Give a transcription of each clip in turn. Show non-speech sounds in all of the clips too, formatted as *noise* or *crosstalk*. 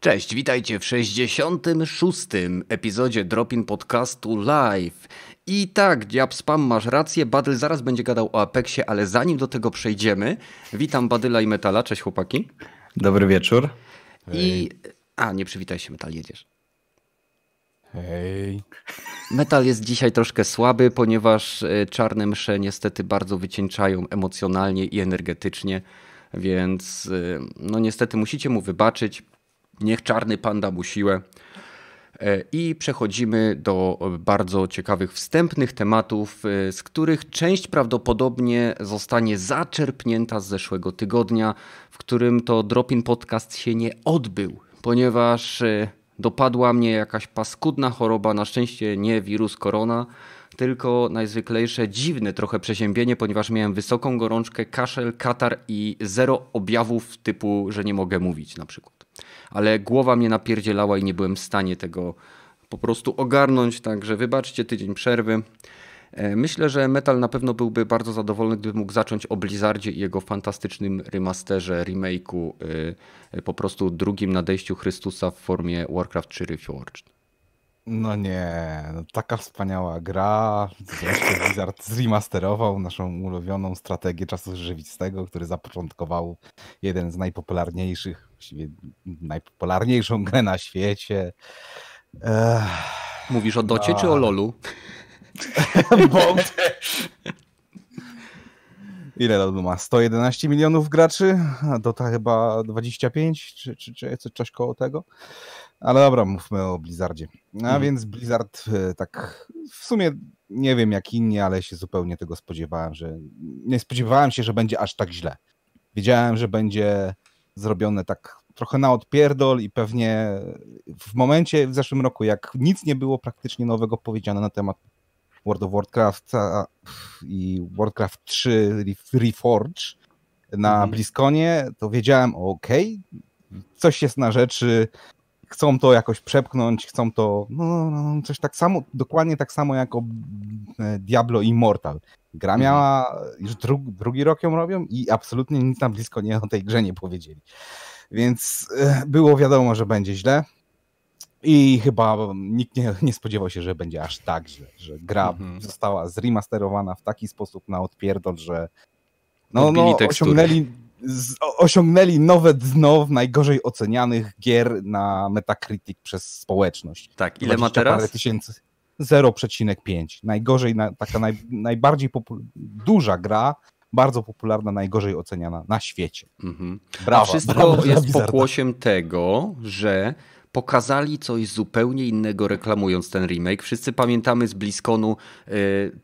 Cześć, witajcie w 66. epizodzie Dropin Podcastu Live. I tak, Diab Spam, masz rację, Badyl zaraz będzie gadał o Apexie, ale zanim do tego przejdziemy, witam Badyla i Metala, cześć chłopaki. Dobry wieczór. I... A, nie przywitaj się, Metal, jedziesz. Hej. Metal jest dzisiaj troszkę słaby, ponieważ e, czarne msze niestety bardzo wycieńczają emocjonalnie i energetycznie, więc e, no niestety musicie mu wybaczyć. Niech czarny panda mu siłę. E, I przechodzimy do bardzo ciekawych wstępnych tematów, e, z których część prawdopodobnie zostanie zaczerpnięta z zeszłego tygodnia, w którym to Dropin Podcast się nie odbył, ponieważ e, dopadła mnie jakaś paskudna choroba, na szczęście nie wirus korona, tylko najzwyklejsze dziwne trochę przeziębienie, ponieważ miałem wysoką gorączkę, kaszel, katar i zero objawów typu, że nie mogę mówić na przykład ale głowa mnie napierdzielała i nie byłem w stanie tego po prostu ogarnąć, także wybaczcie tydzień przerwy. E, myślę, że Metal na pewno byłby bardzo zadowolony, gdyby mógł zacząć o Blizzardzie i jego fantastycznym remasterze, remake'u, e, po prostu drugim nadejściu Chrystusa w formie Warcraft 3 Reforged. No nie, no taka wspaniała gra. Zresztą Blizzard zremasterował naszą ulubioną strategię czasu rzeczywistego, który zapoczątkował jeden z najpopularniejszych, właściwie najpopularniejszą grę na świecie. Ech, Mówisz o Docie no. czy o LoLu? *laughs* Bo Ile LoLu ma? 111 milionów graczy, a Dota chyba 25, czy, czy, czy coś koło tego. Ale dobra, mówmy o Blizzardzie. A mhm. więc Blizzard e, tak w sumie nie wiem jak inni, ale się zupełnie tego spodziewałem, że nie spodziewałem się, że będzie aż tak źle. Wiedziałem, że będzie zrobione tak trochę na odpierdol i pewnie w momencie w zeszłym roku, jak nic nie było praktycznie nowego powiedziane na temat World of Warcraft i Warcraft 3 Reforge na mhm. BlizzConie, to wiedziałem, ok, coś jest na rzeczy, chcą to jakoś przepchnąć, chcą to, no, no, no, coś tak samo, dokładnie tak samo jak o e, Diablo Immortal. Gra mhm. miała, już drugi rok ją robią i absolutnie nic na blisko nie o tej grze nie powiedzieli. Więc e, było wiadomo, że będzie źle. I chyba nikt nie, nie spodziewał się, że będzie aż tak źle, że gra mhm. została zremasterowana w taki sposób na odpierdol, że no, no osiągnęli, osiągnęli nowe dno w najgorzej ocenianych gier na Metacritic przez społeczność. Tak, ile ma teraz? Parę tysięcy. 0,5. Najgorzej, taka naj, najbardziej duża gra, bardzo popularna, najgorzej oceniana na świecie. Mhm. Brawa, A wszystko brawa jest pokłosiem tego, że pokazali coś zupełnie innego reklamując ten remake. Wszyscy pamiętamy z Bliskonu e,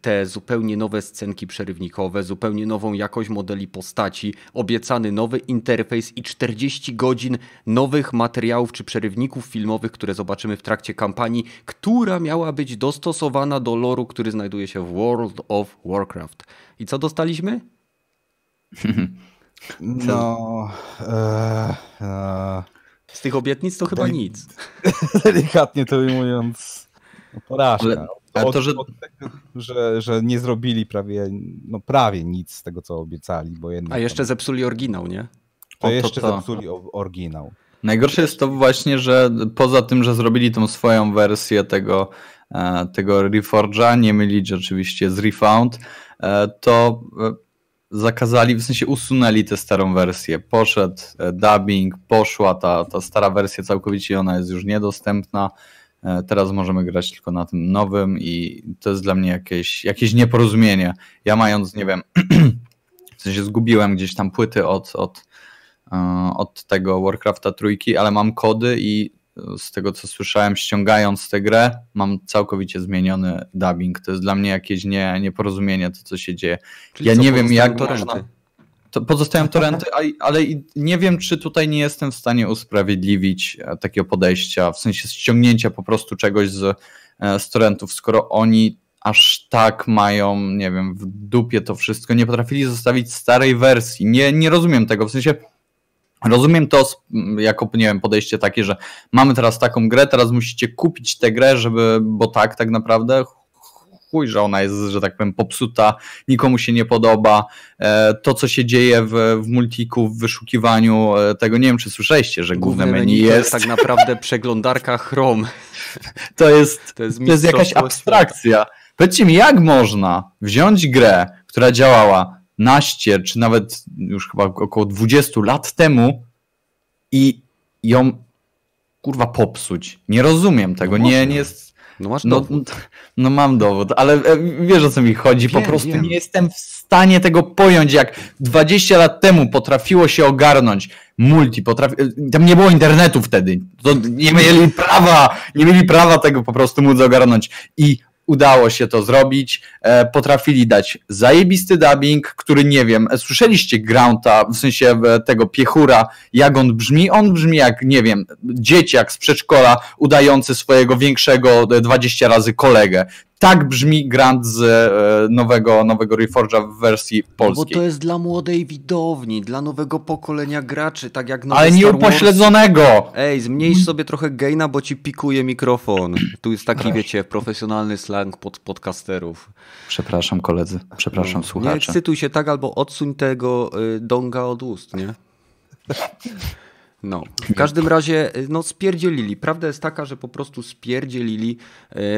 te zupełnie nowe scenki przerywnikowe, zupełnie nową jakość modeli postaci, obiecany nowy interfejs i 40 godzin nowych materiałów czy przerywników filmowych, które zobaczymy w trakcie kampanii, która miała być dostosowana do loru, który znajduje się w World of Warcraft. I co dostaliśmy? *laughs* No. E, e, z tych obietnic to chyba nic. *laughs* Delikatnie to ujmując, no porażka. Ale, ale to, że... Od tego, że... że nie zrobili prawie, no prawie nic z tego, co obiecali. Bo jednak A jeszcze tam... zepsuli oryginał, nie? To, to jeszcze to. zepsuli oryginał. Najgorsze jest to właśnie, że poza tym, że zrobili tą swoją wersję tego, e, tego Reforge'a, nie mylić oczywiście z Refound, e, to e, zakazali, w sensie usunęli tę starą wersję. Poszedł e, dubbing, poszła ta, ta stara wersja całkowicie, ona jest już niedostępna. E, teraz możemy grać tylko na tym nowym i to jest dla mnie jakieś, jakieś nieporozumienie. Ja mając, nie wiem, *clears throat* w sensie zgubiłem gdzieś tam płyty od, od, e, od tego Warcrafta trójki, ale mam kody i z tego co słyszałem, ściągając tę grę, mam całkowicie zmieniony dubbing. To jest dla mnie jakieś nie, nieporozumienie, to co się dzieje. Czyli ja nie wiem, jak torenty. można. To pozostają torenty, ale nie wiem, czy tutaj nie jestem w stanie usprawiedliwić e, takiego podejścia, w sensie ściągnięcia po prostu czegoś z, e, z torrentów, skoro oni aż tak mają, nie wiem, w dupie to wszystko, nie potrafili zostawić starej wersji. Nie, nie rozumiem tego, w sensie Rozumiem to jako, nie wiem, podejście takie, że mamy teraz taką grę, teraz musicie kupić tę grę, żeby, bo tak, tak naprawdę chuj, że ona jest, że tak powiem, popsuta, nikomu się nie podoba. E, to, co się dzieje w, w multiku, w wyszukiwaniu e, tego, nie wiem, czy słyszeliście, że główne, główne menu, jest... tak naprawdę przeglądarka Chrome. *laughs* To jest, to jest, to jest jakaś abstrakcja. Powiedzcie mi, jak można wziąć grę, która działała naście, czy nawet już chyba około 20 lat temu i ją kurwa popsuć. Nie rozumiem tego. No nie, nie jest. No masz no, dowód. No mam dowód, ale e, wiesz o co mi chodzi. Wiem, po prostu wiem. nie jestem w stanie tego pojąć, jak 20 lat temu potrafiło się ogarnąć multi, potrafi... E, tam nie było internetu wtedy. To nie mieli prawa, nie mieli prawa tego po prostu móc ogarnąć. I udało się to zrobić. E, potrafili dać zajebisty dubbing, który nie wiem, e, słyszeliście Grounta, w sensie e, tego piechura, jak on brzmi? On brzmi jak, nie wiem, dzieciak z przedszkola udający swojego większego 20 razy kolegę tak brzmi Grant z e, nowego, nowego Reforge'a w wersji polskiej. No bo to jest dla młodej widowni, dla nowego pokolenia graczy, tak jak Ale nie upośledzonego! Ej, zmniejsz sobie trochę gaina, bo ci pikuje mikrofon. Tu jest taki, wiecie, profesjonalny slang pod podcasterów. Przepraszam koledzy, przepraszam no, słuchacze. Nie ekscytuj się tak, albo odsuń tego y, donga od ust, nie? No, w każdym razie y, no, spierdzielili. Prawda jest taka, że po prostu spierdzielili,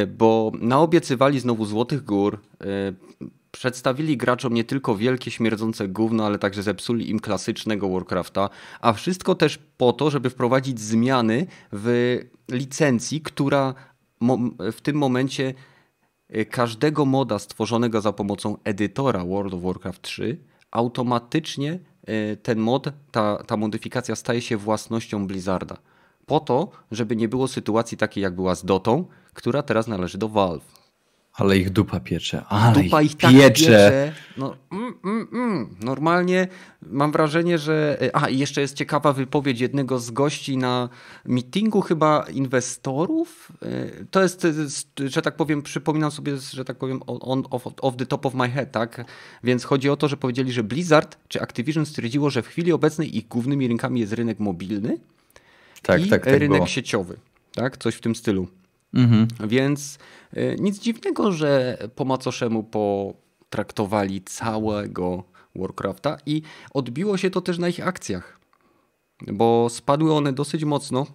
y, bo naobiecywali znowu Złotych Gór, y, przedstawili graczom nie tylko wielkie śmierdzące gówno, ale także zepsuli im klasycznego Warcrafta, a wszystko też po to, żeby wprowadzić zmiany w licencji, która w tym momencie każdego moda stworzonego za pomocą edytora World of Warcraft 3 automatycznie ten mod, ta, ta modyfikacja staje się własnością Blizzarda. Po to, żeby nie było sytuacji takiej jak była z Dotą, która teraz należy do Valve. Ale ich dupa piecze. Ale dupa ich, ich tak piecze. piecze. No, mm, mm, mm. Normalnie mam wrażenie, że. A, i jeszcze jest ciekawa wypowiedź jednego z gości na meetingu chyba inwestorów. Y, to jest, że tak powiem, przypominam sobie, że tak powiem, on, off, off the top of my head, tak? Więc chodzi o to, że powiedzieli, że Blizzard czy Activision stwierdziło, że w chwili obecnej ich głównymi rynkami jest rynek mobilny tak, i tak, tak rynek było. sieciowy. Tak? Coś w tym stylu. Mhm. Więc nic dziwnego, że po macoszemu potraktowali całego Warcrafta i odbiło się to też na ich akcjach, bo spadły one dosyć mocno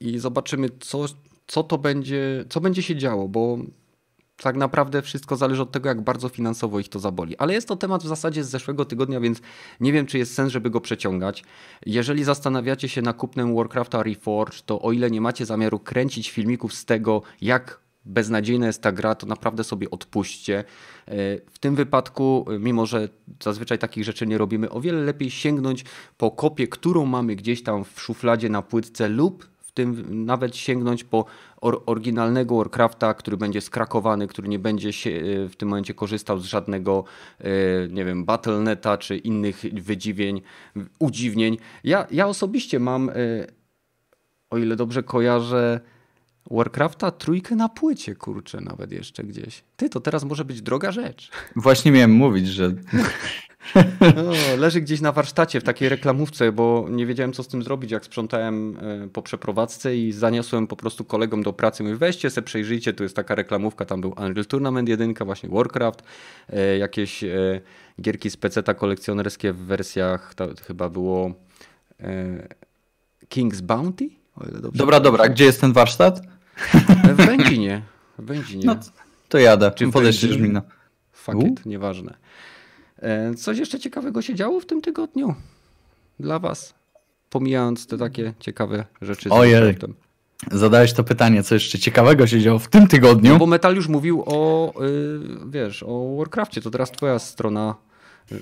i zobaczymy, co, co to będzie, co będzie się działo, bo tak naprawdę wszystko zależy od tego, jak bardzo finansowo ich to zaboli. Ale jest to temat w zasadzie z zeszłego tygodnia, więc nie wiem, czy jest sens, żeby go przeciągać. Jeżeli zastanawiacie się na kupnem Warcrafta Reforged, to o ile nie macie zamiaru kręcić filmików z tego, jak beznadziejna jest ta gra, to naprawdę sobie odpuśćcie. E, w tym wypadku, mimo że zazwyczaj takich rzeczy nie robimy, o wiele lepiej sięgnąć po kopię, którą mamy gdzieś tam w szufladzie na płytce lub tym nawet sięgnąć po or oryginalnego Warcrafta, który będzie skrakowany, który nie będzie się e, w tym momencie korzystał z żadnego, e, nie wiem, Battle.neta czy innych wydziwień, udziwnień. Ja, ja osobiście mam, e, o ile dobrze kojarzę, Warcrafta trójkę na płycie, kurczę, nawet jeszcze gdzieś. Ty, to teraz może być droga rzecz. Właśnie miałem mówić, że *laughs* no, leży gdzieś na warsztacie w takiej reklamówce, bo nie wiedziałem co z tym zrobić, jak sprzątałem e, po przeprowadzce i zaniosłem po prostu kolegom do pracy. Mówię, weźcie se, przejrzyjcie, tu jest taka reklamówka, tam był Unreal Tournament 1, właśnie Warcraft, e, jakieś e, gierki z PC-ta kolekcjonerskie w wersjach, to chyba było King's Bounty? Dobra, dobra, gdzie jest ten warsztat? W Będzinie. W Będzinie. No, to jadę. Czy podejdziesz mi na... Fuck it, nieważne. E, coś jeszcze ciekawego się działo w tym tygodniu dla Was? Pomijając te takie ciekawe rzeczy. Ojej. Zadałeś to pytanie, co jeszcze ciekawego się działo w tym tygodniu? No bo Metal już mówił o, yy, wiesz, o Warcraftie, to teraz twoja strona,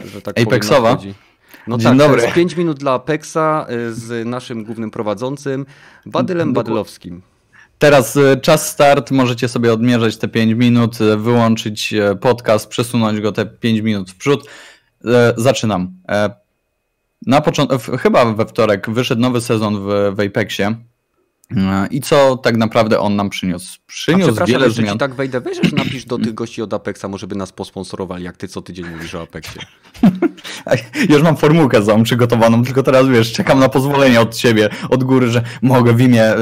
że tak Apexowa. powiem, No Dzień tak, dobry. to jest 5 minut dla Apexa y, z naszym głównym prowadzącym, Badylem Badylowskim. Teraz y, czas start, możecie sobie odmierzać te 5 minut, y, wyłączyć y, podcast, przesunąć go te 5 minut w przód. Zaczynam. Na początku, chyba we wtorek wyszedł nowy sezon w, w Apexie. I co tak naprawdę on nam przyniósł? Przyniósł A wiele zmian. Ci tak wejdę, weź, napisz do tych gości od Apexa, może by nas posponsorowali, jak ty co tydzień mówisz o Apexie. *laughs* *laughs* Już mam formułkę za przygotowaną, tylko teraz wiesz, czekam na pozwolenie od ciebie, od góry, że mogę w imię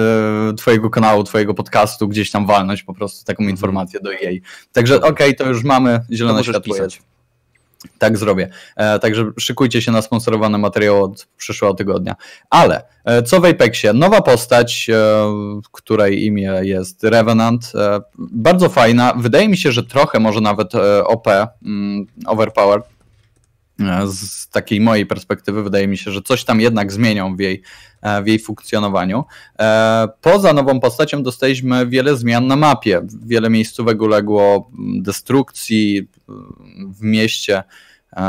y, twojego kanału, twojego podcastu gdzieś tam walnąć po prostu taką mhm. informację do jej. Także okej, okay, to już mamy zielone światło. Pisać. Tak zrobię. E, także szykujcie się na sponsorowane materiały od przyszłego tygodnia. Ale e, co w Apexie? Nowa postać, e, której imię jest Revenant. E, bardzo fajna. Wydaje mi się, że trochę może nawet e, OP, mm, Overpowered. E, z takiej mojej perspektywy wydaje mi się, że coś tam jednak zmienią w jej, w jej funkcjonowaniu. Poza nową postacią dostaliśmy wiele zmian na mapie. Wiele miejscówek uległo destrukcji, w mieście, e,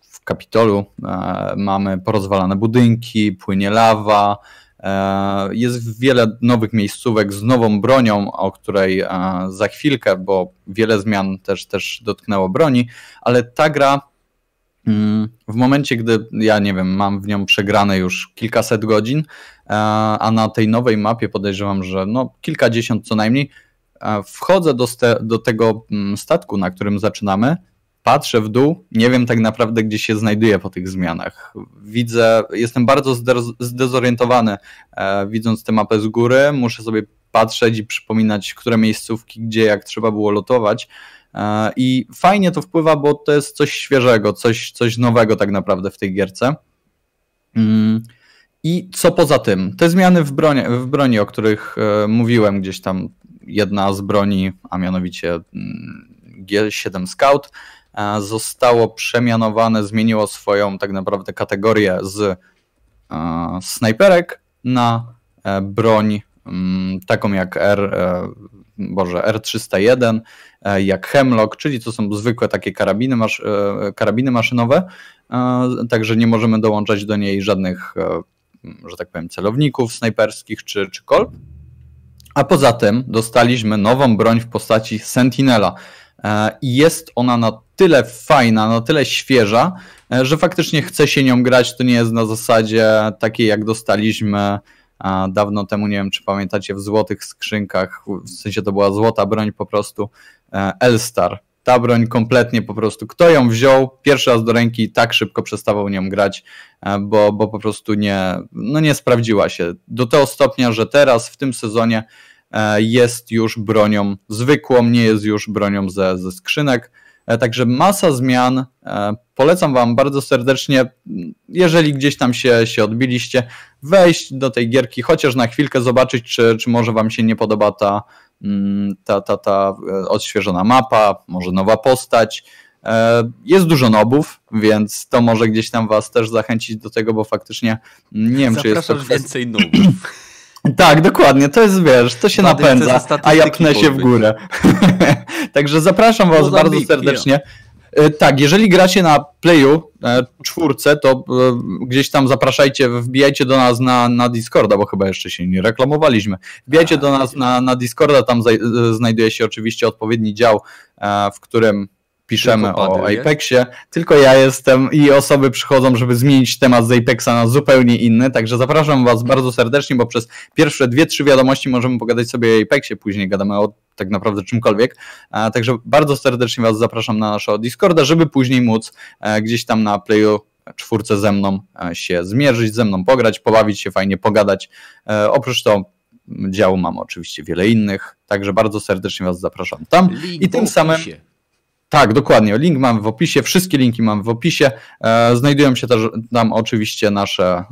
w Kapitolu e, mamy porozwalane budynki, płynie lawa, e, jest wiele nowych miejscówek z nową bronią, o której za chwilkę, bo wiele zmian też, też dotknęło broni, ale ta gra mm, w momencie, gdy ja nie wiem, mam w nią przegrane już kilkaset godzin, a na tej nowej mapie podejrzewam, że no kilkadziesiąt co najmniej, wchodzę do, do tego mm, statku, na którym zaczynamy, patrzę w dół, nie wiem tak naprawdę, gdzie się znajduję po tych zmianach. Widzę, jestem bardzo zdezorientowany, e, widząc tę mapę z góry, muszę sobie patrzeć i przypominać, które miejscówki, gdzie, jak trzeba było lotować. E, I fajnie to wpływa, bo to jest coś świeżego, coś, coś nowego tak naprawdę w tej gierce. Mm. I co poza tym? Te zmiany w broni, w broni o których e, mówiłem gdzieś tam jedna z broni, a mianowicie mm, G7 Scout, e, zostało przemianowane, zmieniło swoją tak naprawdę kategorię z snajperek na broń mm, taką jak R, Boże, R301, jak Hemlock, czyli to są zwykłe takie karabiny, masz, karabiny maszynowe, także nie możemy dołączać do niej żadnych, że tak powiem, celowników snajperskich czy, czy kolb. A poza tym dostaliśmy nową broń w postaci Sentinela. E, I jest ona na tyle fajna, na tyle świeża, e, że faktycznie chce się nią grać. To nie jest na zasadzie takiej, jak dostaliśmy e, dawno temu, nie wiem czy pamiętacie, w złotych skrzynkach, w sensie to była złota broń po prostu, Elstar. Ta broń kompletnie po prostu, kto ją wziął pierwszy raz do ręki, tak szybko przestawał nią grać, bo, bo po prostu nie, no nie sprawdziła się. Do tego stopnia, że teraz w tym sezonie E, jest już bronią zwykłą, nie jest już bronią ze, ze skrzynek. E, także masa zmian. E, polecam Wam bardzo serdecznie, jeżeli gdzieś tam się, się odbiliście, wejść do tej gierki, chociaż na chwilkę zobaczyć, czy, czy może Wam się nie podoba ta, mm, ta, ta, ta odświeżona mapa, może nowa postać. Jest dużo nobów, więc to może gdzieś tam Was też zachęcić do tego, bo faktycznie nie wiem, Zapraszasz czy jest to. więcej nobów. *laughs* Tak, dokładnie, to jest, wiesz, to się napędza, a ja pnę się w górę. *laughs* Także zapraszam was bardzo serdecznie. E, tak, jeżeli gracie na Playu e, czwórce, to e, gdzieś tam zapraszajcie, wbijajcie do nas na, na Discorda, bo chyba jeszcze się nie reklamowaliśmy. Wbijajcie do nas na, na Discorda, tam znajduje się oczywiście odpowiedni dział, w którym piszemy o Apexie, tylko ja jestem i osoby przychodzą, żeby zmienić temat z Apexa na zupełnie inny, także zapraszam Was bardzo serdecznie, bo przez pierwsze dwie, trzy wiadomości możemy pogadać sobie o Apexie, później gadamy o tak naprawdę czymkolwiek, także bardzo serdecznie Was zapraszam na naszego Discorda, żeby później móc e, gdzieś tam na Playu czwórce ze mną e, się zmierzyć, ze mną pograć, pobawić się, fajnie pogadać. E, oprócz to działu mam oczywiście wiele innych, także bardzo serdecznie Was zapraszam tam. I tym samym tak, dokładnie. Link mam w opisie, wszystkie linki mam w opisie. E, znajdują się też tam oczywiście nasze e,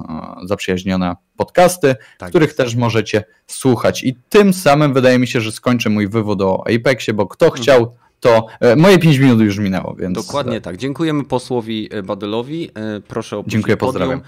zaprzyjaźnione podcasty, tak których też możecie słuchać. I tym samym wydaje mi się, że skończę mój wywód o Apexie, bo kto mhm. chciał, to e, moje 5 minut już minęło. Więc... Dokładnie tak. Dziękujemy posłowi Badylowi. Proszę o Dziękuję, pozdrawiam.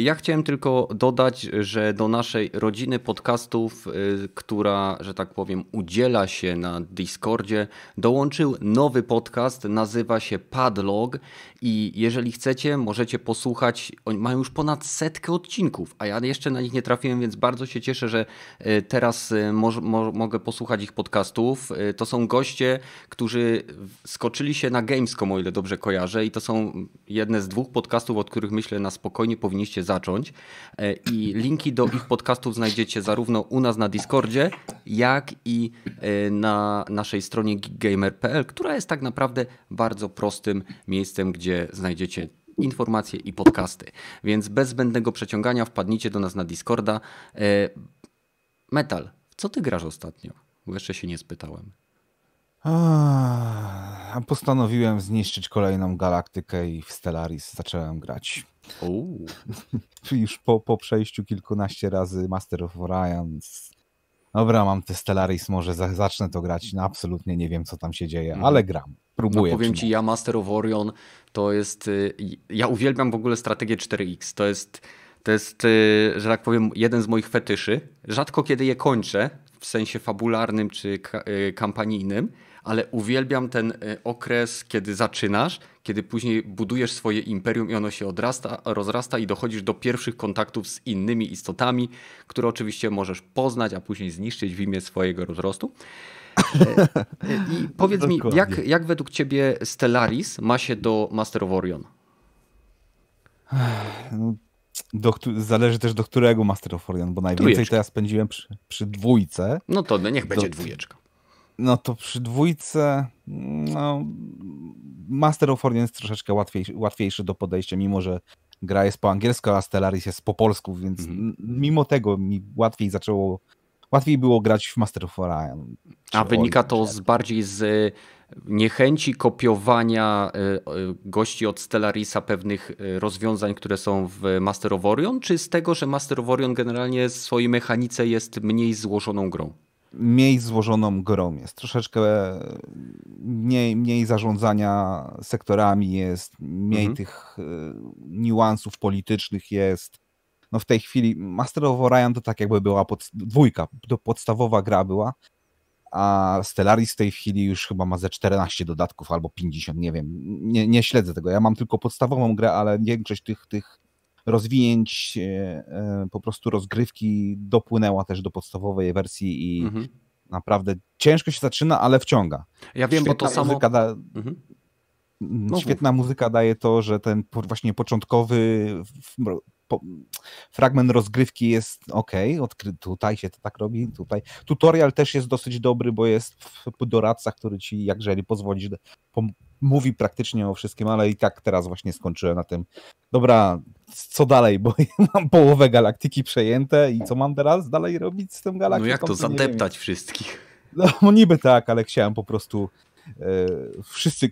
Ja chciałem tylko dodać, że do naszej rodziny podcastów, e, która, że tak powiem, udziela się na Discordzie, dołączył nowy podcast, nazywa się Padlog i jeżeli chcecie, możecie posłuchać, oni mają już ponad setkę odcinków, a ja jeszcze na nich nie trafiłem, więc bardzo się cieszę, że e, teraz mo mo mogę posłuchać ich podcastów. To są goście, którzy którzy skoczyli się na Gamescom, o ile dobrze kojarzę, i to są jedne z dwóch podcastów, od których myślę na spokojnie powinniście zacząć. E, I linki do ich podcastów znajdziecie zarówno u nas na Discordzie, jak i e, na naszej stronie geekgamer.pl, która jest tak naprawdę bardzo prostym miejscem, gdzie znajdziecie informacje i podcasty. Więc bez zbędnego przeciągania wpadnijcie do nas na Discorda. E, Metal, co ty grasz ostatnio? Bo jeszcze się nie spytałem. A, postanowiłem zniszczyć kolejną galaktykę i w Stellaris zacząłem grać. *laughs* Już po, po przejściu kilkunaście razy Master of Orion. Dobra, mam te Stellaris, może za, zacznę to grać. No, absolutnie nie wiem, co tam się dzieje, mm. ale gram. Próbuję. No powiem ci, ja Master of Orion to jest. Y, ja uwielbiam w ogóle strategię 4X. To jest, to jest, y, że tak powiem, jeden z moich fetyszy. Rzadko kiedy je kończę, w sensie fabularnym czy y, kampanijnym, ale uwielbiam ten okres, kiedy zaczynasz, kiedy później budujesz swoje imperium i ono się odrasta, rozrasta i dochodzisz do pierwszych kontaktów z innymi istotami, które oczywiście możesz poznać, a później zniszczyć w imię swojego rozrostu. I powiedz mi, jak, jak według ciebie Stellaris ma się do Master of Orion? No, do, zależy też do którego Master of Orion, bo najwięcej Dwójeczka. teraz spędziłem przy, przy dwójce. No to niech będzie do, dwójeczka. No to przy dwójce no, Master of Orion jest troszeczkę łatwiejszy, łatwiejszy do podejścia, mimo że gra jest po angielsku, a Stellaris jest po polsku, więc mm. mimo tego mi łatwiej zaczęło łatwiej było grać w Master of Orion. A wynika to z bardziej z e, niechęci kopiowania e, e, gości od Stellarisa pewnych rozwiązań, które są w Master of Orion, czy z tego, że Master of Orion generalnie w swojej mechanice jest mniej złożoną grą? Mniej złożoną grą jest. Troszeczkę mniej, mniej zarządzania sektorami jest, mniej mhm. tych niuansów politycznych jest no w tej chwili Master of Orion to tak jakby była pod, dwójka, to podstawowa gra była, a Stellaris w tej chwili już chyba ma ze 14 dodatków albo 50, nie wiem, nie, nie śledzę tego. Ja mam tylko podstawową grę, ale większość tych, tych rozwinięć, e, e, po prostu rozgrywki dopłynęła też do podstawowej wersji i mhm. naprawdę ciężko się zaczyna, ale wciąga. Ja wiem, Świetna bo to samo... Da... Mhm. No, świetna muzyka daje to, że ten właśnie początkowy po, fragment rozgrywki jest ok, odkry, tutaj się to tak robi, tutaj. Tutorial też jest dosyć dobry, bo jest w doradcach, który ci, jak jeżeli pozwolisz, mówi praktycznie o wszystkim, ale i tak teraz właśnie skończyłem na tym. Dobra, co dalej, *laughs* bo mam połowę galaktyki przejęte i co mam teraz dalej robić z tym galaktyką? No jak to, zadeptać wszystkich? *laughs* No niby tak, ale chciałem po prostu e, wszyscy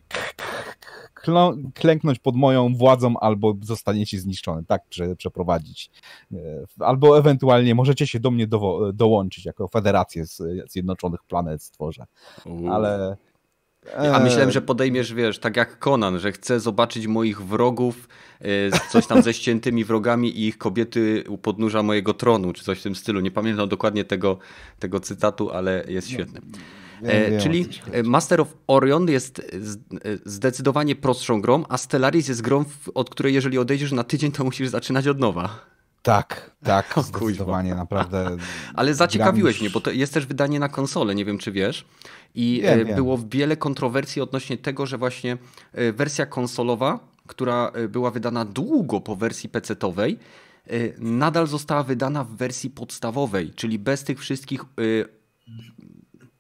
klęknąć pod moją władzą, albo zostaniecie zniszczony. Tak prze, przeprowadzić. E, albo ewentualnie możecie się do mnie do, dołączyć jako federację z Zjednoczonych Planet stworzę. Ale. A myślałem, że podejmiesz, wiesz, tak jak Conan, że chcę zobaczyć moich wrogów, e, coś tam ze ściętymi wrogami i ich kobiety u podnóża mojego tronu, czy coś w tym stylu. Nie pamiętam dokładnie tego, tego cytatu, ale jest świetny. E, czyli Master of Orion jest e, zdecydowanie prostszą grą, a Stellaris jest grą, od której jeżeli odejdziesz na tydzień, to musisz zaczynać od nowa. Tak, tak, *laughs* o, zdecydowanie, naprawdę. *laughs* Ale zaciekawiłeś mnie, bo to jest też wydanie na konsolę, nie wiem czy wiesz. I wiem, e, było wiem. wiele kontrowersji odnośnie tego, że właśnie wersja konsolowa, która była wydana długo po wersji PC-owej, nadal została wydana w wersji podstawowej, czyli bez tych wszystkich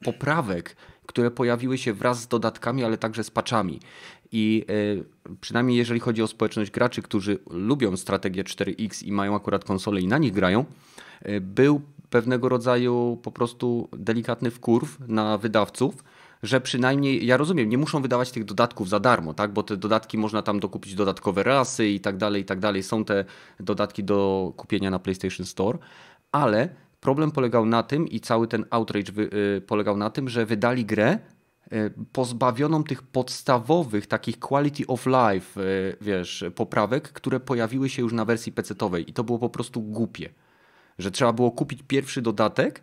poprawek, które pojawiły się wraz z dodatkami, ale także z patchami. I e, przynajmniej jeżeli chodzi o społeczność graczy, którzy lubią strategię 4X i mają akurat konsole i na nich grają, e, był pewnego rodzaju po prostu delikatny wkurw na wydawców, że przynajmniej, ja rozumiem, nie muszą wydawać tych dodatków za darmo, tak? bo te dodatki można tam dokupić dodatkowe rasy i tak dalej, i tak dalej. Są te dodatki do kupienia na PlayStation Store, ale Problem polegał na tym i cały ten outrage wy, y, polegał na tym, że wydali grę y, pozbawioną tych podstawowych takich quality of life, y, wiesz, poprawek, które pojawiły się już na wersji PC-owej i to było po prostu głupie, że trzeba było kupić pierwszy dodatek,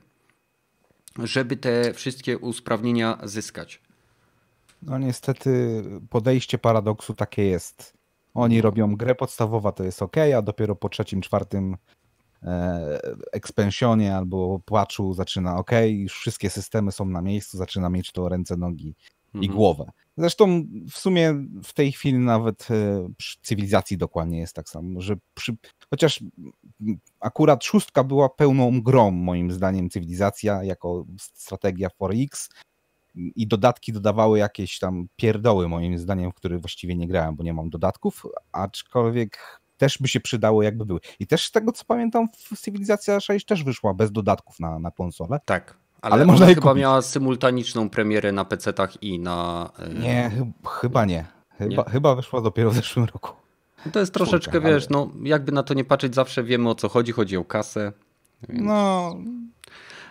żeby te wszystkie usprawnienia zyskać. No niestety podejście paradoksu takie jest. Oni robią grę podstawowa, to jest ok, a dopiero po trzecim, czwartym ekspensionie albo płaczu zaczyna ok, już wszystkie systemy są na miejscu, zaczyna mieć to ręce, nogi i mhm. głowę. Zresztą w sumie w tej chwili nawet e, przy cywilizacji dokładnie jest tak samo, że przy, chociaż akurat szóstka była pełną grą moim zdaniem cywilizacja jako strategia 4X i dodatki dodawały jakieś tam pierdoły moim zdaniem, w których właściwie nie grałem, bo nie mam dodatków, aczkolwiek też by się przydało jakby były. I też z tego co pamiętam Cywilizacja 6 też wyszła bez dodatków na, na konsolę. Tak. Ale, ale można chyba kupić. miała symultaniczną premierę na PC-tach i na. Yy... Nie, ch chyba nie. Chyba, nie. chyba wyszła dopiero w zeszłym roku. No to jest troszeczkę, wiesz, ale... no jakby na to nie patrzeć, zawsze wiemy o co chodzi, chodzi o kasę. Więc... No.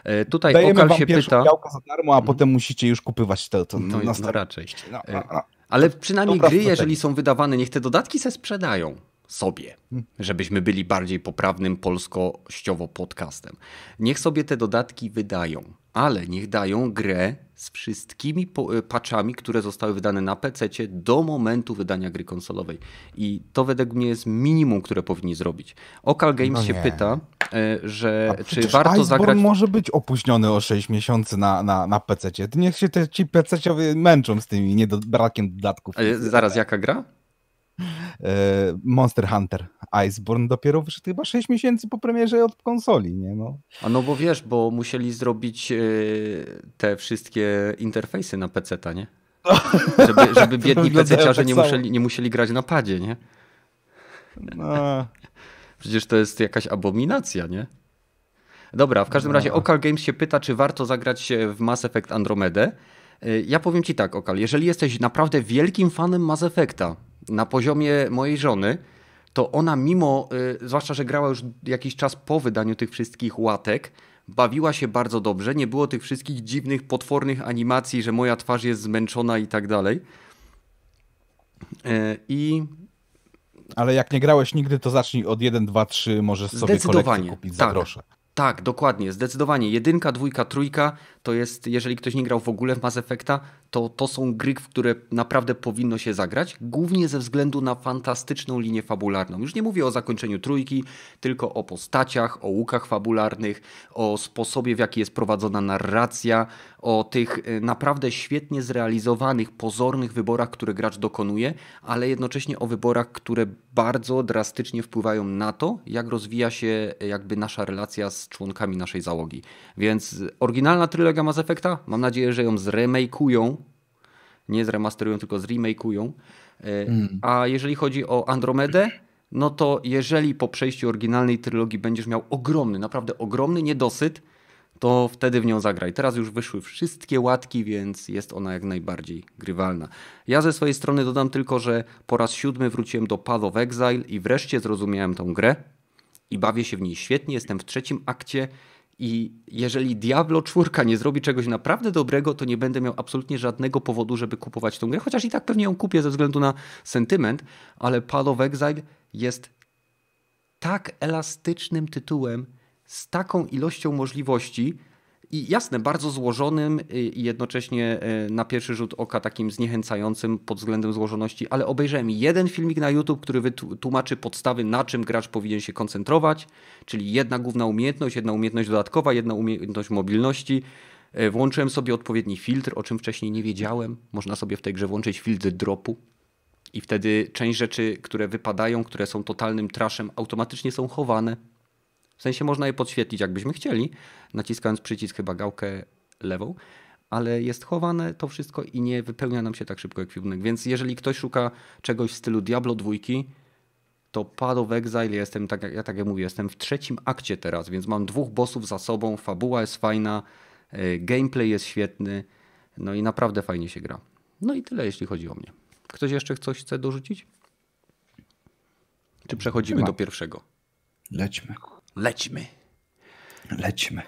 E, tutaj Dajemy Okal się pyta. za darmo, a mhm. potem musicie już kupywać to, to no, no raczej. No, no, no. Ale przynajmniej gry, jeżeli są wydawane, niech te dodatki se sprzedają sobie, żebyśmy byli bardziej poprawnym polskościowo podcastem. Niech sobie te dodatki wydają, ale niech dają grę z wszystkimi e, patchami, które zostały wydane na PC do momentu wydania gry konsolowej. I to według mnie jest minimum, które powinni zrobić. Okal Games no się pyta, e, że czy warto Iceborne zagrać. może być opóźniony o 6 miesięcy na, na, na PC. Niech się te, ci PC męczą z tymi niedo, brakiem dodatków. zaraz, jaka gra? E, Monster Hunter Iceborne dopiero wyszedł chyba 6 miesięcy po premierze od konsoli, nie no. A no bo wiesz, bo musieli zrobić e, te wszystkie interfejsy na PC-ta, nie? *laughs* Żeby, żeby biedni PC-ciarze tak nie, musieli, nie musieli grać na padzie, nie? No. Przecież to jest jakaś abominacja, nie? Dobra, w każdym no. razie Okal Games się pyta, czy warto zagrać w Mass Effect Andromedę. E, ja powiem ci tak, Okal, jeżeli jesteś naprawdę wielkim fanem Mass Effecta, na poziomie mojej żony, to ona mimo, y, zwłaszcza, że grała już jakiś czas po wydaniu tych wszystkich łatek, bawiła się bardzo dobrze. Nie było tych wszystkich dziwnych, potwornych animacji, że moja twarz jest zmęczona i tak dalej. Y, I. Ale jak nie grałeś nigdy, to zacznij od 1, 2, 3, możesz sobie kolekcję kupić za tak. grosze. Tak, dokładnie, zdecydowanie. Jedynka, dwójka, trójka to jest, jeżeli ktoś nie grał w ogóle w Mass Effecta, to to są gry, w które naprawdę powinno się zagrać, głównie ze względu na fantastyczną linię fabularną. Już nie mówię o zakończeniu trójki, tylko o postaciach, o łukach fabularnych, o sposobie, w jaki jest prowadzona narracja, o tych y, naprawdę świetnie zrealizowanych, pozornych wyborach, które gracz dokonuje, ale jednocześnie o wyborach, które bardzo drastycznie wpływają na to, jak rozwija się jakby nasza relacja z członkami naszej załogi. Więc oryginalna trylogia Mass Effecta, mam nadzieję, że ją zremakują, nie zremasterują, tylko zremakują. Mm. A jeżeli chodzi o Andromedę, no to jeżeli po przejściu oryginalnej trylogii będziesz miał ogromny, naprawdę ogromny niedosyt, to wtedy w nią zagraj. Teraz już wyszły wszystkie łatki, więc jest ona jak najbardziej grywalna. Ja ze swojej strony dodam tylko, że po raz siódmy wróciłem do Path of Exile i wreszcie zrozumiałem tą grę i bawię się w niej świetnie. Jestem w trzecim akcie i jeżeli Diablo 4 nie zrobi czegoś naprawdę dobrego, to nie będę miał absolutnie żadnego powodu, żeby kupować tą grę, chociaż i tak pewnie ją kupię ze względu na sentyment, ale Path of Exile jest tak elastycznym tytułem, z taką ilością możliwości, i jasne, bardzo złożonym i jednocześnie e, na pierwszy rzut oka takim zniechęcającym pod względem złożoności, ale obejrzałem jeden filmik na YouTube, który tłumaczy podstawy, na czym gracz powinien się koncentrować, czyli jedna główna umiejętność, jedna umiejętność dodatkowa, jedna umiejętność mobilności. E, włączyłem sobie odpowiedni filtr, o czym wcześniej nie wiedziałem. Można sobie w tej grze włączyć filtr dropu. I wtedy część rzeczy, które wypadają, które są totalnym traszem, automatycznie są chowane w sensie można je podświetlić, jakbyśmy chcieli, naciskając przycisk chyba gałkę lewą, ale jest chowane to wszystko i nie wypełnia nam się tak szybko ekwipunek. Więc jeżeli ktoś szuka czegoś w stylu Diablo 2, to Path of Exile, jestem, tak, ja tak jak mówię, jestem w trzecim akcie teraz, więc mam dwóch bossów za sobą, fabuła jest fajna, e, gameplay jest świetny, no i naprawdę fajnie się gra. No i tyle, jeśli chodzi o mnie. Ktoś jeszcze coś chce dorzucić? Czy przechodzimy do pierwszego? Lećmy. Lećmy. Lećmy.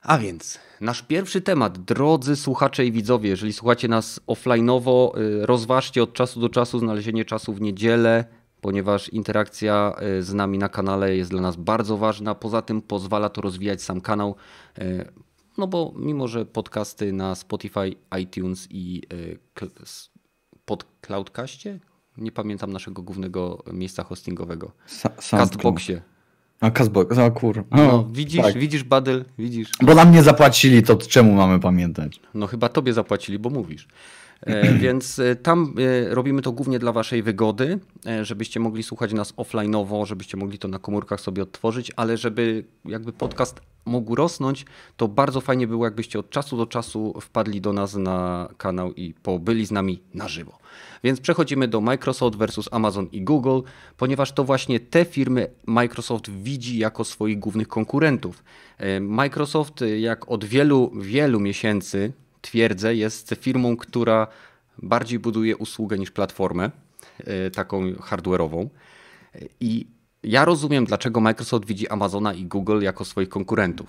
A więc nasz pierwszy temat, drodzy słuchacze i widzowie, jeżeli słuchacie nas offline'owo, y, rozważcie od czasu do czasu znalezienie czasu w niedzielę, ponieważ interakcja y, z nami na kanale jest dla nas bardzo ważna. Poza tym pozwala to rozwijać sam kanał. Y, no bo mimo, że podcasty na Spotify, iTunes i pod Cloudcaście, nie pamiętam naszego głównego miejsca hostingowego, Castboxie, a Castbox, a kur. No, widzisz, tak. widzisz, Badyl, widzisz. Bo nam nie zapłacili, to czemu mamy pamiętać? No chyba tobie zapłacili, bo mówisz. E, *clears throat* więc e, tam e, robimy to głównie dla waszej wygody, żebyście mogli słuchać nas offline'owo, żebyście mogli to na komórkach sobie odtworzyć, ale żeby jakby podcast mógł rosnąć, to bardzo fajnie było, jakbyście od czasu do czasu wpadli do nas na kanał i pobyli z nami na żywo. Więc przechodzimy do Microsoft versus Amazon i Google, ponieważ to właśnie te firmy Microsoft widzi jako swoich głównych konkurentów. Microsoft, jak od wielu, wielu miesięcy twierdzę, jest firmą, która bardziej buduje usługę niż platformę, e, taką hardware'ową. I ja rozumiem, dlaczego Microsoft widzi Amazona i Google jako swoich konkurentów.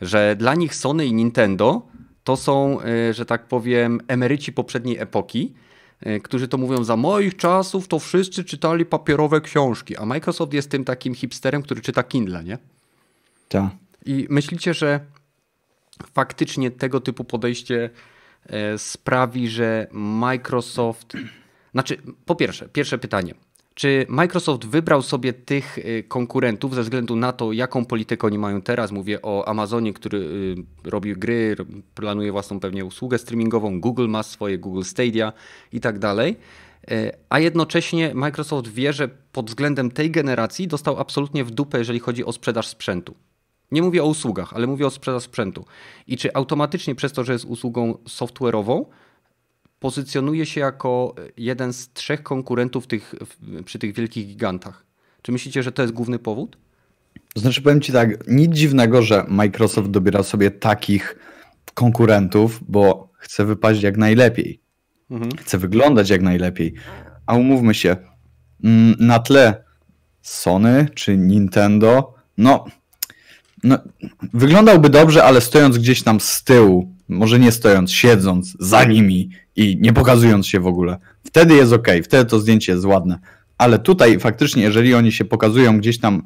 Że dla nich Sony i Nintendo to są, e, że tak powiem, emeryci poprzedniej epoki, e, którzy to mówią, za moich czasów to wszyscy czytali papierowe książki, a Microsoft jest tym takim hipsterem, który czyta Kindle, nie? Tak. I myślicie, że faktycznie tego typu podejście e, sprawi, że Microsoft. Znaczy, po pierwsze, pierwsze pytanie. Czy Microsoft wybrał sobie tych e, konkurentów ze względu na to, jaką politykę oni mają teraz? Mówię o Amazonie, który e, robi gry, planuje własną pewnie usługę streamingową, Google ma swoje, Google Stadia i tak dalej. A jednocześnie Microsoft wie, że pod względem tej generacji dostał absolutnie w dupę, jeżeli chodzi o sprzedaż sprzętu. Nie mówię o usługach, ale mówię o sprzedaż sprzętu. I czy automatycznie przez to, że jest usługą software'ową, pozycjonuje się jako jeden z trzech konkurentów tych, przy tych wielkich gigantach? Czy myślicie, że to jest główny powód? Znaczy, powiem Ci tak, nic dziwnego, że Microsoft dobiera sobie takich konkurentów, bo chce wypaść jak najlepiej. Mhm. Chce wyglądać jak najlepiej. A umówmy się, mm, na tle Sony czy Nintendo, no no, wyglądałby dobrze, ale stojąc gdzieś tam z tyłu, może nie stojąc, siedząc za nimi i nie pokazując się w ogóle. Wtedy jest ok, wtedy to zdjęcie jest ładne. Ale tutaj faktycznie, jeżeli oni się pokazują gdzieś tam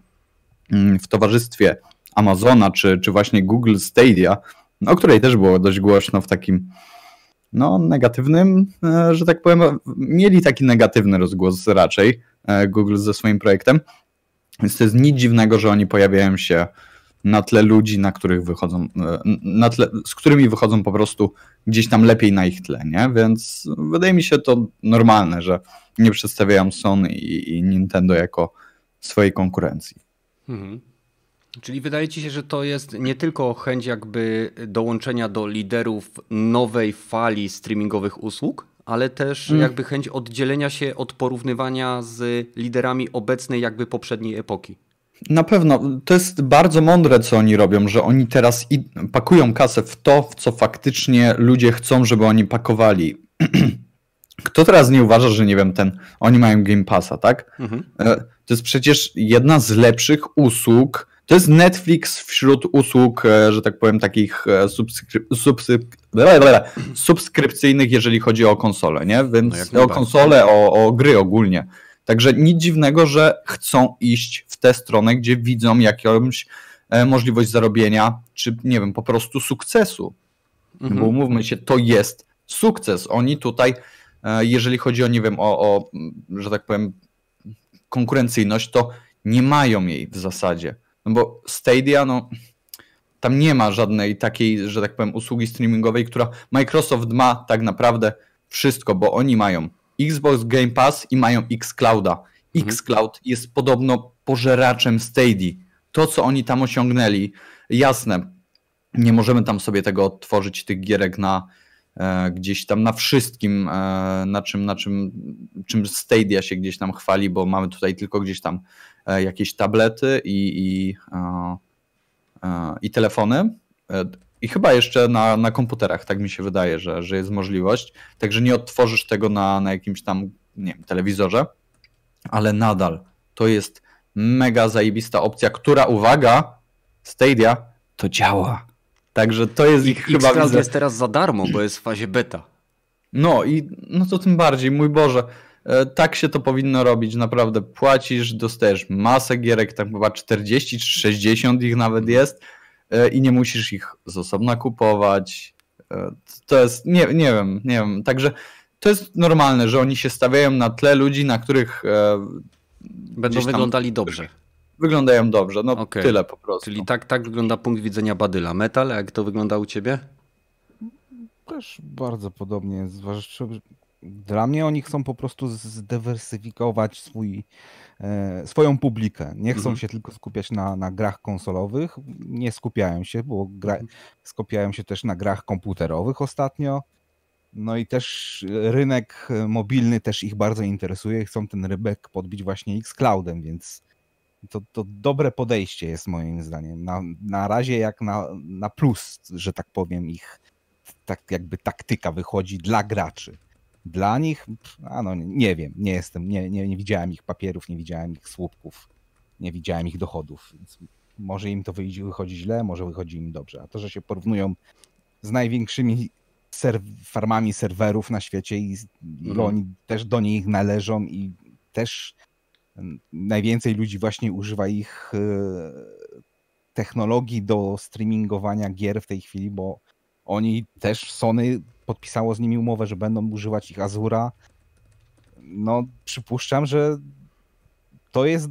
mm, w towarzystwie Amazona czy, czy właśnie Google Stadia, o której też było dość głośno w takim no, negatywnym, e, że tak powiem, mieli taki negatywny rozgłos raczej e, Google ze swoim projektem. Więc to jest nic dziwnego, że oni pojawiają się na tle ludzi, na których wychodzą, e, na tle, z którymi wychodzą po prostu gdzieś tam lepiej na ich tle, nie? Więc wydaje mi się to normalne, że nie przedstawiają Sony i, i Nintendo jako swojej konkurencji. Mhm. Czyli wydaje ci się, że to jest nie tylko chęć jakby dołączenia do liderów nowej fali streamingowych usług, ale też mm. jakby chęć oddzielenia się od porównywania z liderami obecnej jakby poprzedniej epoki. Na pewno. To jest bardzo mądre, co oni robią, że oni teraz pakują kasę w to, w co faktycznie ludzie chcą, żeby oni pakowali. *clears throat* Kto teraz nie uważa, że nie wiem, ten, oni mają Game Passa, tak? Mhm. E, to jest przecież jedna z lepszych usług. To jest Netflix wśród usług, e, że tak powiem, takich e, subskryp subskryp subskrypcyjnych, jeżeli chodzi o konsole, nie? Więc no o konsole, o, o gry ogólnie. Także nic dziwnego, że chcą iść w tę stronę, gdzie widzą jakąś e, możliwość zarobienia, czy nie wiem, po prostu sukcesu. Mhm. Bo umówmy się, to jest sukces. Oni tutaj, e, jeżeli chodzi o, nie wiem, o, o, że tak powiem, konkurencyjność, to nie mają jej w zasadzie. No bo Stadia, no tam nie ma żadnej takiej, że tak powiem, usługi streamingowej, która Microsoft ma tak naprawdę wszystko, bo oni mają Xbox Game Pass i mają Xclouda. Mhm. Xcloud jest podobno pożeraczem Stadia. To, co oni tam osiągnęli, jasne, nie możemy tam sobie tego odtworzyć, tych gierek na e, gdzieś tam na wszystkim, e, na czym, na czym, czym Stadia się gdzieś tam chwali, bo mamy tutaj tylko gdzieś tam e, jakieś tablety i, i, e, e, i telefony. I chyba jeszcze na, na komputerach, tak mi się wydaje, że, że jest możliwość. Także nie odtworzysz tego na, na jakimś tam, nie wiem, telewizorze, ale nadal to jest mega zajebista opcja, która, uwaga, Stadia, to działa. Także to jest ich, ich chyba... Widzę... jest teraz za darmo, bo jest w fazie beta. No i no to tym bardziej, mój Boże, e, tak się to powinno robić, naprawdę płacisz, dostajesz masę gierek, tam chyba 40 czy 60 ich nawet jest, E, i nie musisz ich z osobna kupować. E, to jest, nie, nie wiem, nie wiem. Także to jest normalne, że oni się stawiają na tle ludzi, na których e, będą wyglądali dobrze. Wyglądają dobrze, no okay. tyle po prostu. Czyli tak, tak wygląda punkt widzenia Badyla. Metal, jak to wygląda u ciebie? Też bardzo podobnie, zwłaszcza dla mnie oni chcą po prostu zdywersyfikować swój, e, swoją publikę. Nie chcą mhm. się tylko skupiać na, na grach konsolowych, nie skupiają się, bo gra, mhm. skupiają się też na grach komputerowych ostatnio. No i też rynek mobilny też ich bardzo interesuje. Chcą ten rybek podbić właśnie X-Cloudem, więc to, to dobre podejście jest moim zdaniem. Na, na razie jak na, na plus, że tak powiem, ich tak jakby taktyka wychodzi dla graczy. Dla nich, a no nie wiem, nie jestem, nie, nie, nie widziałem ich papierów, nie widziałem ich słupków, nie widziałem ich dochodów, więc może im to wychodzi, wychodzi źle, może wychodzi im dobrze. A to, że się porównują z największymi serw farmami serwerów na świecie i, i mm. oni też do nich należą i też najwięcej ludzi właśnie używa ich e, technologii do streamingowania gier w tej chwili, bo oni też, Sony podpisało z nimi umowę, że będą używać ich Azura. No, przypuszczam, że to jest,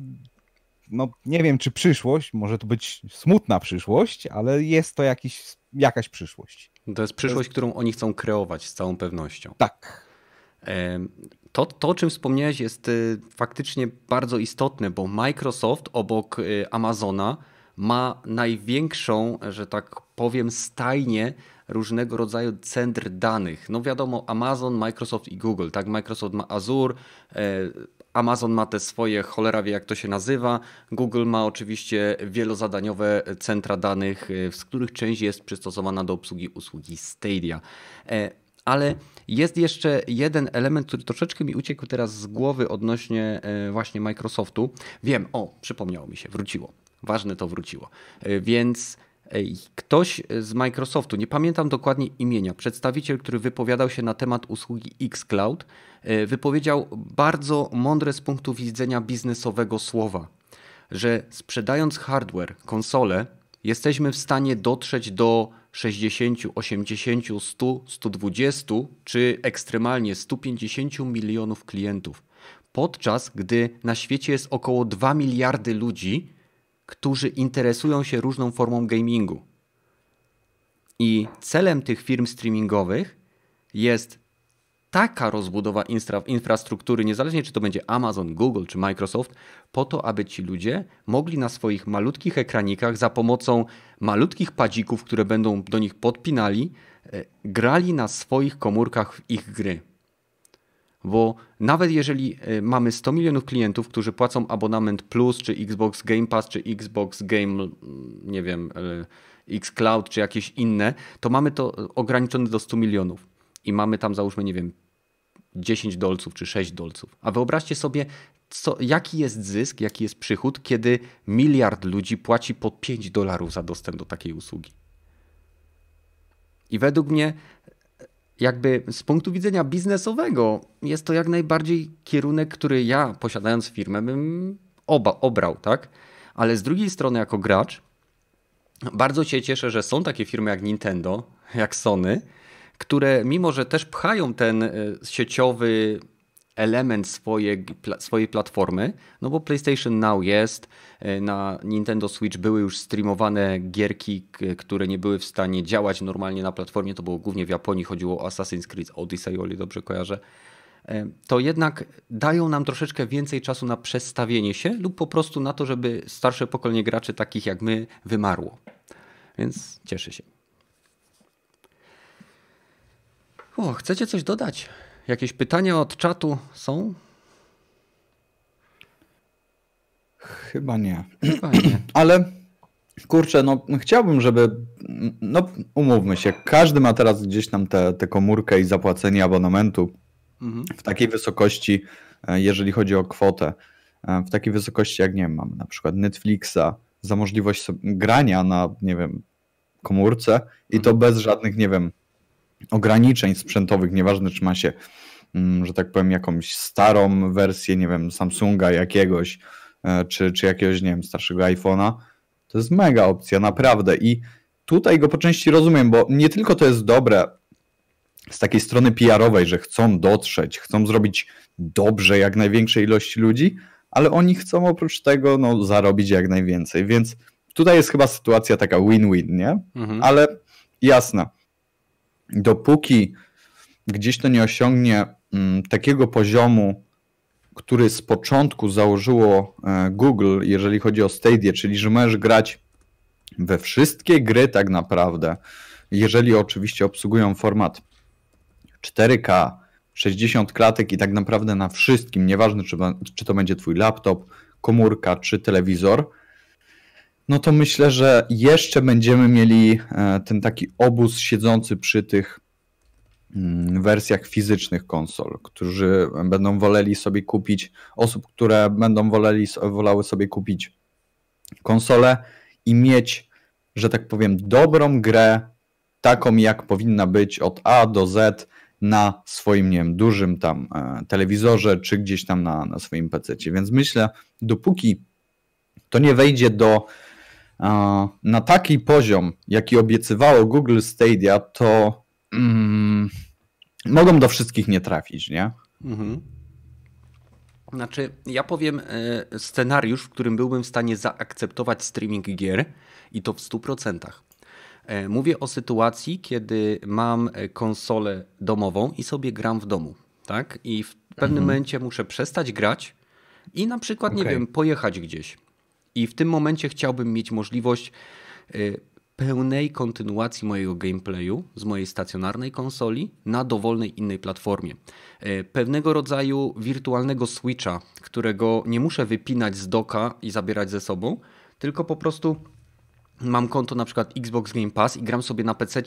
no nie wiem czy przyszłość, może to być smutna przyszłość, ale jest to jakiś, jakaś przyszłość. To jest przyszłość, to jest... którą oni chcą kreować z całą pewnością. Tak. To, to, o czym wspomniałeś, jest y, faktycznie bardzo istotne, bo Microsoft obok y, Amazona ma największą, że tak powiem, stajnię różnego rodzaju centr danych. No wiadomo, Amazon, Microsoft i Google. Tak, Microsoft ma Azure, e, Amazon ma te swoje, cholera wie jak to się nazywa. Google ma oczywiście wielozadaniowe centra danych, e, z których część jest przystosowana do obsługi usługi Stadia. E, ale jest jeszcze jeden element, który troszeczkę mi uciekł teraz z głowy odnośnie właśnie Microsoftu. Wiem, o, przypomniało mi się, wróciło. Ważne to wróciło. Więc Ktoś z Microsoftu, nie pamiętam dokładnie imienia, przedstawiciel, który wypowiadał się na temat usługi xCloud, e, wypowiedział bardzo mądre z punktu widzenia biznesowego słowa, że sprzedając hardware, konsole, jesteśmy w stanie dotrzeć do 60, 80, 100, 120 czy ekstremalnie 150 milionów klientów. Podczas gdy na świecie jest około 2 miliardy ludzi, którzy interesują się różną formą gamingu. I celem tych firm streamingowych jest taka rozbudowa infra infrastruktury, niezależnie czy to będzie Amazon, Google czy Microsoft, po to, aby ci ludzie mogli na swoich malutkich ekranikach za pomocą malutkich padzików, które będą do nich podpinali, e, grali na swoich komórkach w ich gry. Bo nawet jeżeli e, mamy 100 milionów klientów, którzy płacą abonament Plus, czy Xbox Game Pass, czy Xbox Game, nie wiem, e, Xcloud, czy jakieś inne, to mamy to ograniczone do 100 milionów. I mamy tam, załóżmy, nie wiem, 10 dolców, czy 6 dolców. A wyobraźcie sobie, co, jaki jest zysk, jaki jest przychód, kiedy miliard ludzi płaci po 5 dolarów za dostęp do takiej usługi. I według mnie jakby z punktu widzenia biznesowego jest to jak najbardziej kierunek, który ja posiadając firmę bym oba, obrał, tak? Ale z drugiej strony jako gracz bardzo się cieszę, że są takie firmy jak Nintendo, jak Sony, które mimo, że też pchają ten e, sieciowy element swojej, swojej platformy, no bo PlayStation Now jest, e, na Nintendo Switch były już streamowane gierki, które nie były w stanie działać normalnie na platformie, to było głównie w Japonii, chodziło o Assassin's Creed Odyssey, o ile dobrze kojarzę, e, to jednak dają nam troszeczkę więcej czasu na przestawienie się lub po prostu na to, żeby starsze pokolenie graczy takich jak my wymarło. Więc cieszę się. O, chcecie coś dodać? Jakieś pytania od czatu są? Chyba nie. Chyba nie. *clears throat* Ale kurczę, no chciałbym, żeby, no umówmy się, każdy ma teraz gdzieś tam tę komórkę i zapłacenie abonamentu mhm. w takiej wysokości, e, jeżeli chodzi o kwotę, e, w takiej wysokości jak nie wiem, mamy na przykład Netflixa za możliwość grania na, nie wiem, komórce i to mhm. bez żadnych, nie wiem, ograniczeń sprzętowych, nieważne czy ma się, że tak powiem, jakąś starą wersję, nie wiem, Samsunga jakiegoś, e, czy, czy jakiegoś, nie wiem, starszego iPhone'a, to jest mega opcja, naprawdę. I tutaj go po części rozumiem, bo nie tylko to jest dobre z takiej strony PR-owej, że chcą dotrzeć, chcą zrobić dobrze jak największej ilości ludzi, ale oni chcą oprócz tego no, zarobić jak najwięcej. Więc tutaj jest chyba sytuacja taka win-win, nie? Mhm. Ale jasne dopóki gdzieś to nie osiągnie mm, takiego poziomu, który z początku założyło e, Google, jeżeli chodzi o Stadia, czyli że możesz grać we wszystkie gry tak naprawdę, jeżeli oczywiście obsługują format 4K, 60 klatek i tak naprawdę na wszystkim, nieważne czy, czy to będzie twój laptop, komórka czy telewizor, no to myślę, że jeszcze będziemy mieli e, ten taki obóz siedzący przy tych mm, wersjach fizycznych konsol, którzy będą woleli sobie kupić, osób, które będą woleli, wolały sobie kupić konsolę i mieć, że tak powiem, dobrą grę, taką jak powinna być od A do Z na swoim, nie wiem, dużym tam e, telewizorze, czy gdzieś tam na, na swoim PC. Więc myślę, dopóki to nie wejdzie do na taki poziom, jaki obiecywało Google Stadia, to mm, mogą do wszystkich nie trafić, nie? Mhm. Znaczy, ja powiem e, scenariusz, w którym byłbym w stanie zaakceptować streaming gier i to w 100%. E, mówię o sytuacji, kiedy mam e, konsolę domową i sobie gram w domu, tak? I w pewnym mhm. momencie muszę przestać grać i na przykład, okay. nie wiem, pojechać gdzieś i w tym momencie chciałbym mieć możliwość pełnej kontynuacji mojego gameplayu z mojej stacjonarnej konsoli na dowolnej innej platformie. Y, pewnego rodzaju wirtualnego switcha, którego nie muszę wypinać z doka i zabierać ze sobą, tylko po prostu mam konto na przykład Xbox Game Pass i gram sobie na PC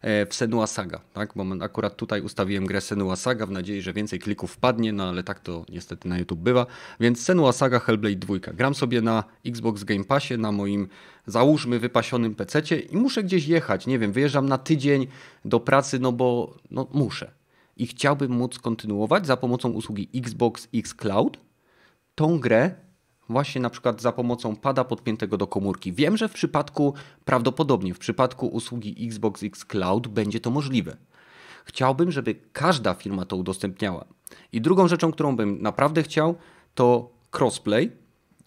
e, w Senua Saga, tak? Bo akurat tutaj ustawiłem grę Senua Saga w nadziei, że więcej klików wpadnie, no ale tak to niestety na YouTube bywa. Więc Senua Saga Hellblade 2. Gram sobie na Xbox Game Passie, na moim załóżmy wypasionym PC i muszę gdzieś jechać, nie wiem, wyjeżdżam na tydzień do pracy, no bo no muszę. I chciałbym móc kontynuować za pomocą usługi Xbox X Cloud tą grę właśnie na przykład za pomocą pada podpiętego do komórki. Wiem, że w przypadku, prawdopodobnie w przypadku usługi Xbox X Cloud będzie to możliwe. Chciałbym, żeby każda firma to udostępniała. I drugą rzeczą, którą bym naprawdę chciał, to crossplay,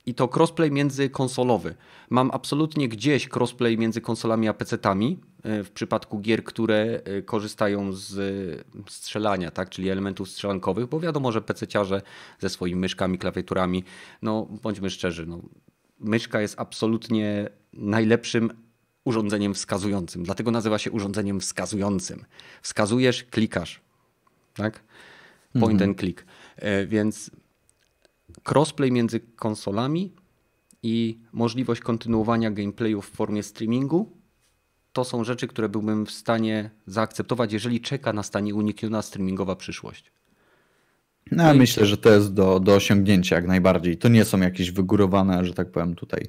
i to crossplay międzykonsolowy. Mam absolutnie gdzieś crossplay między konsolami a PC-tami w przypadku gier, które e, korzystają z strzelania, tak, czyli elementów strzelankowych, bo wiadomo, że PC-ciarze ze swoimi myszkami, klawiaturami, no bądźmy szczerzy, no, myszka jest absolutnie najlepszym urządzeniem wskazującym. Dlatego nazywa się urządzeniem wskazującym. Wskazujesz, klikasz. Tak? Point mhm. and click. E, więc crossplay między konsolami i możliwość kontynuowania gameplayu w formie streamingu to są rzeczy, które byłbym w stanie zaakceptować, jeżeli czeka na stanie unikniona streamingowa przyszłość. No, ja myślę, że to jest do, do osiągnięcia jak najbardziej. To nie są jakieś wygórowane, że tak powiem, tutaj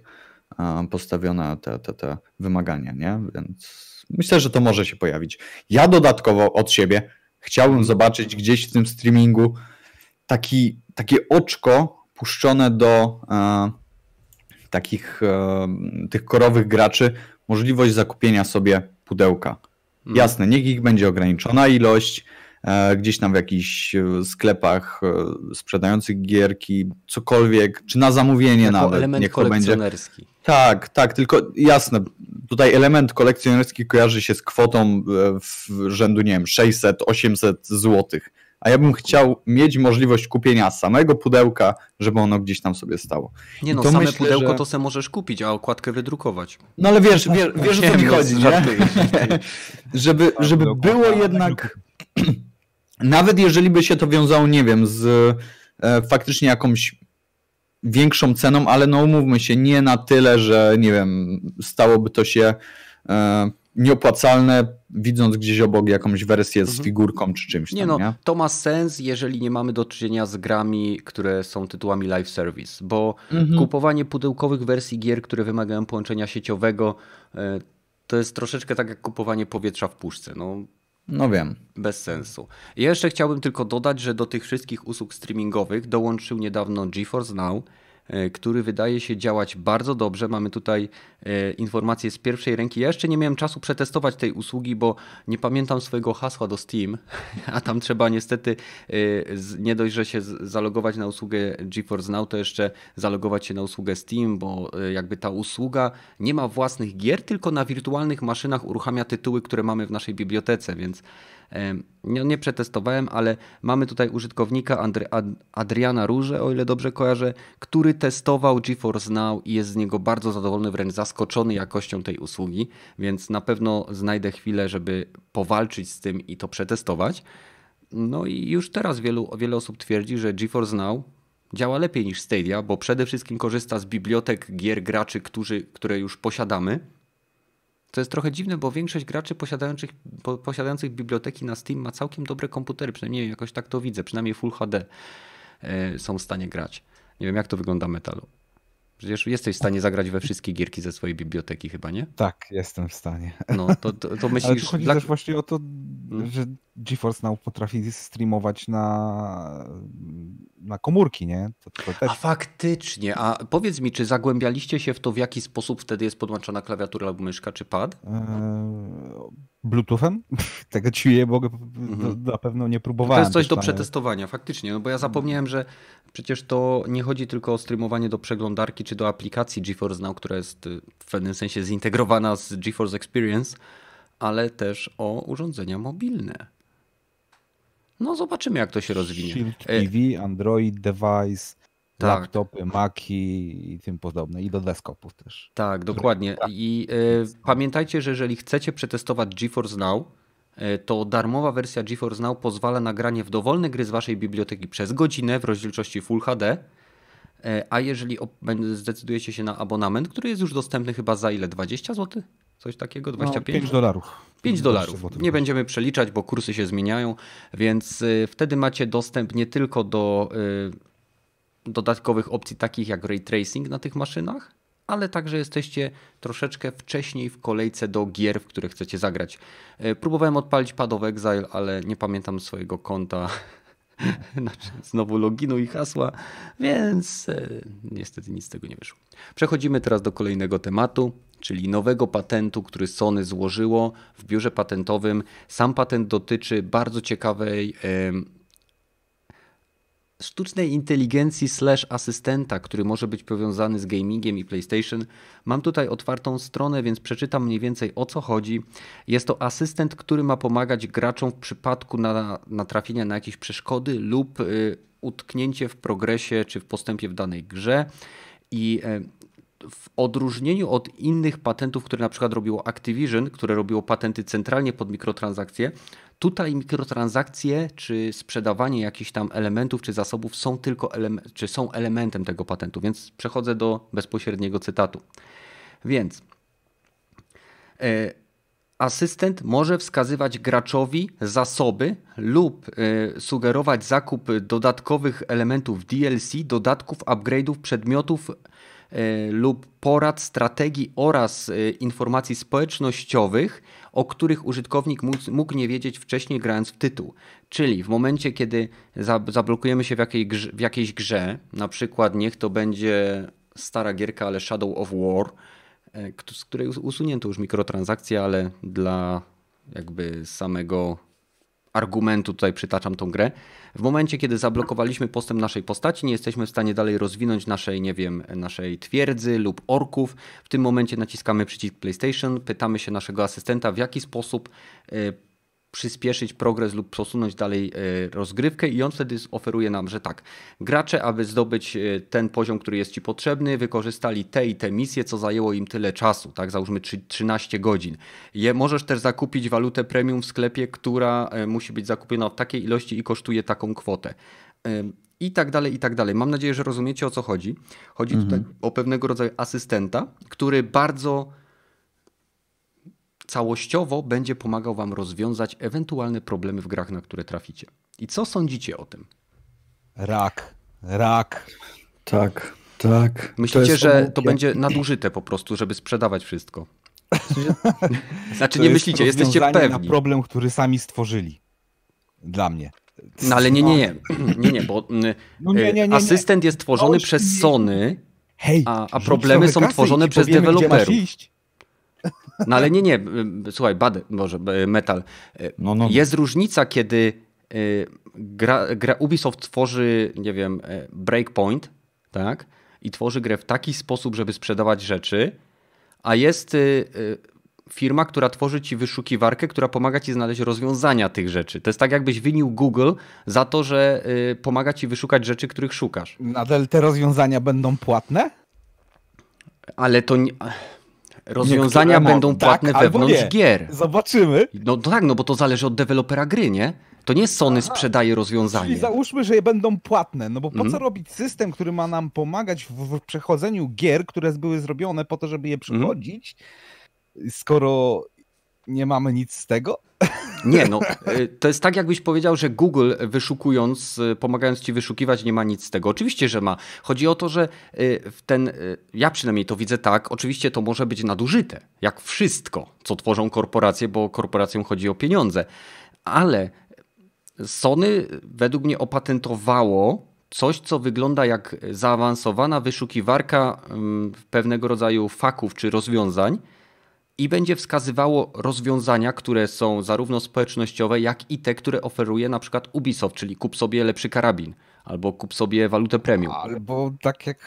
postawione te, te, te wymagania, nie? Więc myślę, że to może się pojawić. Ja dodatkowo od siebie chciałbym zobaczyć gdzieś w tym streamingu taki, takie oczko puszczone do e, takich e, tych korowych graczy możliwość zakupienia sobie pudełka. Hmm. Jasne, niech ich będzie ograniczona ilość, e, gdzieś tam w jakichś e, sklepach e, sprzedających gierki, cokolwiek, czy na zamówienie jako nawet. element niech kolekcjonerski. Będzie. Tak, tak, tylko jasne, tutaj element kolekcjonerski kojarzy się z kwotą w rzędu, nie wiem, 600-800 złotych a ja bym chciał mieć możliwość kupienia samego pudełka, żeby ono gdzieś tam sobie stało. Nie no, same myślę, pudełko że... to se możesz kupić, a okładkę wydrukować. No ale wiesz, wiesz, *laughs* wiesz o co mi chodzi, nie? *laughs* żeby, żeby było jednak, *clears throat* nawet jeżeli by się to wiązało, nie wiem, z e, faktycznie jakąś większą ceną, ale no umówmy się, nie na tyle, że nie wiem, stałoby to się e, nieopłacalne, widząc gdzieś obok jakąś wersję z mhm. figurką czy czymś. Nie tam, no, nie? to ma sens, jeżeli nie mamy do czynienia z grami, które są tytułami live service, bo mhm. kupowanie pudełkowych wersji gier, które wymagają połączenia sieciowego, e, to jest troszeczkę tak jak kupowanie powietrza w puszce. No, no wiem. Bez sensu. Ja jeszcze chciałbym tylko dodać, że do tych wszystkich usług streamingowych dołączył niedawno GeForce Now, który wydaje się działać bardzo dobrze. Mamy tutaj e, informacje z pierwszej ręki. Ja jeszcze nie miałem czasu przetestować tej usługi, bo nie pamiętam swojego hasła do Steam, *laughs* a tam trzeba niestety e, nie dość, że się zalogować na usługę GeForce Now, to jeszcze zalogować się na usługę Steam, bo jakby ta usługa nie ma własnych gier, tylko na wirtualnych maszynach uruchamia tytuły, które mamy w naszej bibliotece, więc nie, nie przetestowałem, ale mamy tutaj użytkownika Adriana Róże, o ile dobrze kojarzę, który testował GeForce Now i jest z niego bardzo zadowolony, wręcz zaskoczony jakością tej usługi, więc na pewno znajdę chwilę, żeby powalczyć z tym i to przetestować. No i już teraz wielu, wiele osób twierdzi, że GeForce Now działa lepiej niż Stadia, bo przede wszystkim korzysta z bibliotek gier graczy, którzy, które już posiadamy to jest trochę dziwne, bo większość graczy posiadających, posiadających biblioteki na Steam ma całkiem dobre komputery, przynajmniej jakoś tak to widzę, przynajmniej Full HD e, są w stanie grać. Nie wiem, jak to wygląda metalu. Przecież jesteś w stanie zagrać we wszystkie gierki ze swojej biblioteki chyba, nie? Tak, jestem w stanie. No, to, to, to myślisz... *laughs* Ale tu chodzi dla... też właśnie o to, hmm? że GeForce Now potrafi streamować na, na komórki, nie? To, to też... A faktycznie, a powiedz mi, czy zagłębialiście się w to, w jaki sposób wtedy jest podłączona klawiatura albo myszka, czy pad? Eee, Bluetoothem? *laughs* Tego ci je mogę, mhm. na pewno nie próbowałem. To jest coś do przetestowania, faktycznie, no bo ja zapomniałem, że przecież to nie chodzi tylko o streamowanie do przeglądarki czy do aplikacji GeForce Now, która jest y, w pewnym sensie zintegrowana z GeForce Experience, ale też o urządzenia mobilne. No zobaczymy, jak to się rozwinie. Shield TV, Android device, tak. laptopy, Maki i tym podobne. I do desktopów też. Tak, dokładnie. I y, pamiętajcie, że jeżeli chcecie przetestować GeForce Now, y, to darmowa wersja GeForce Now pozwala na granie w dowolne gry z waszej biblioteki przez godzinę w rozdzielczości Full HD. Y, a jeżeli zdecydujecie się na abonament, który jest już dostępny chyba za ile? 20 zł? Coś takiego? 25? No, 5 dolarów. 5 dolarów. Nie będziemy przeliczać, bo kursy się zmieniają, więc wtedy macie dostęp nie tylko do dodatkowych opcji takich jak ray tracing na tych maszynach, ale także jesteście troszeczkę wcześniej w kolejce do gier, w które chcecie zagrać. E, próbowałem odpalić Pad of Exile, ale nie pamiętam swojego konta. *laughs* Znowu loginu i hasła, więc e, niestety nic z tego nie wyszło. Przechodzimy teraz do kolejnego tematu, czyli nowego patentu, który Sony złożyło w biurze patentowym. Sam patent dotyczy bardzo ciekawej sztucznej inteligencji slash asystenta, który może być powiązany z gamingiem i PlayStation. Mam tutaj otwartą stronę, więc przeczytam mniej więcej o co chodzi. Jest to asystent, który ma pomagać graczom w przypadku na, natrafienia na jakieś przeszkody lub y, utknięcie w progresie czy w postępie w danej grze. I y, w odróżnieniu od innych patentów, które na przykład robiło Activision, które robiło patenty centralnie pod mikrotransakcje, Tutaj mikrotransakcje czy sprzedawanie jakichś tam elementów czy zasobów są tylko czy są elementem tego patentu, więc przechodzę do bezpośredniego cytatu. Więc e, asystent może wskazywać graczowi zasoby lub e, sugerować zakup dodatkowych elementów DLC, dodatków, upgrade'ów, przedmiotów e, lub porad, strategii oraz informacji społecznościowych o których użytkownik mógł nie wiedzieć wcześniej grając w tytuł. Czyli w momencie, kiedy zablokujemy się w, jakiej grze, w jakiejś grze, na przykład niech to będzie stara gierka, ale Shadow of War, e, z której usunięto już mikrotransakcje, ale dla jakby samego argumentu tutaj przytaczam tą grę. W momencie, kiedy zablokowaliśmy postęp naszej postaci, nie jesteśmy w stanie dalej rozwinąć naszej, nie wiem, naszej twierdzy lub orków. W tym momencie naciskamy przycisk PlayStation, pytamy się naszego asystenta, w jaki sposób e, przyspieszyć progres lub przesunąć dalej e, rozgrywkę i on wtedy oferuje nam, że tak, gracze, aby zdobyć e, ten poziom, który jest Ci potrzebny, wykorzystali te i te misje, co zajęło im tyle czasu, tak, załóżmy 13 godzin. Je, możesz też zakupić walutę premium w sklepie, która e, musi być zakupiona w takiej ilości i kosztuje taką kwotę. I tak dalej, i tak dalej. Mam nadzieję, że rozumiecie o co chodzi. Chodzi mhm. tutaj o pewnego rodzaju asystenta, który bardzo całościowo będzie pomagał Wam rozwiązać ewentualne problemy w grach, na które traficie. I co sądzicie o tym? Rak, rak. Tak, tak. Myślicie, to że to będzie nadużyte po prostu, żeby sprzedawać wszystko? *laughs* znaczy to nie myślicie, jesteście pewni. na problem, który sami stworzyli. Dla mnie. No ale nie, nie, nie, *clears throat* nie, nie, bo no nie, nie, nie, asystent jest tworzony przez Sony, Hej, a, a problemy są tworzone przez powiemy, deweloperów. No ale nie, nie, słuchaj, bad, może metal. No, no. Jest różnica, kiedy gra, gra Ubisoft tworzy, nie wiem, Breakpoint, tak? I tworzy grę w taki sposób, żeby sprzedawać rzeczy, a jest firma, która tworzy ci wyszukiwarkę, która pomaga ci znaleźć rozwiązania tych rzeczy. To jest tak, jakbyś winił Google za to, że y, pomaga ci wyszukać rzeczy, których szukasz. Nadal te rozwiązania będą płatne? Ale to nie... Rozwiązania Niektóre będą tak, płatne wewnątrz nie. gier. Zobaczymy. No tak, no bo to zależy od dewelopera gry, nie? To nie Sony Aha. sprzedaje rozwiązanie. Czyli załóżmy, że je będą płatne, no bo po mm. co robić system, który ma nam pomagać w, przechodzeniu gier, które były zrobione po to, żeby je mhm. przechodzić, mm skoro nie mamy nic z tego? Nie, no y, to jest tak, jakbyś powiedział, że Google wyszukując, y, pomagając ci wyszukiwać, nie ma nic z tego. Oczywiście, że ma. Chodzi o to, że y, ten, ja przynajmniej to widzę tak, oczywiście to może być nadużyte, jak wszystko, co tworzą korporacje, bo korporacjom chodzi o pieniądze. Ale Sony według mnie opatentowało coś, co wygląda jak zaawansowana wyszukiwarka mm, pewnego rodzaju faków czy rozwiązań, i będzie wskazywało rozwiązania, które są zarówno społecznościowe, jak i te, które oferuje na przykład Ubisoft, czyli kup sobie lepszy karabin, albo kup sobie walutę premium. Albo tak jak...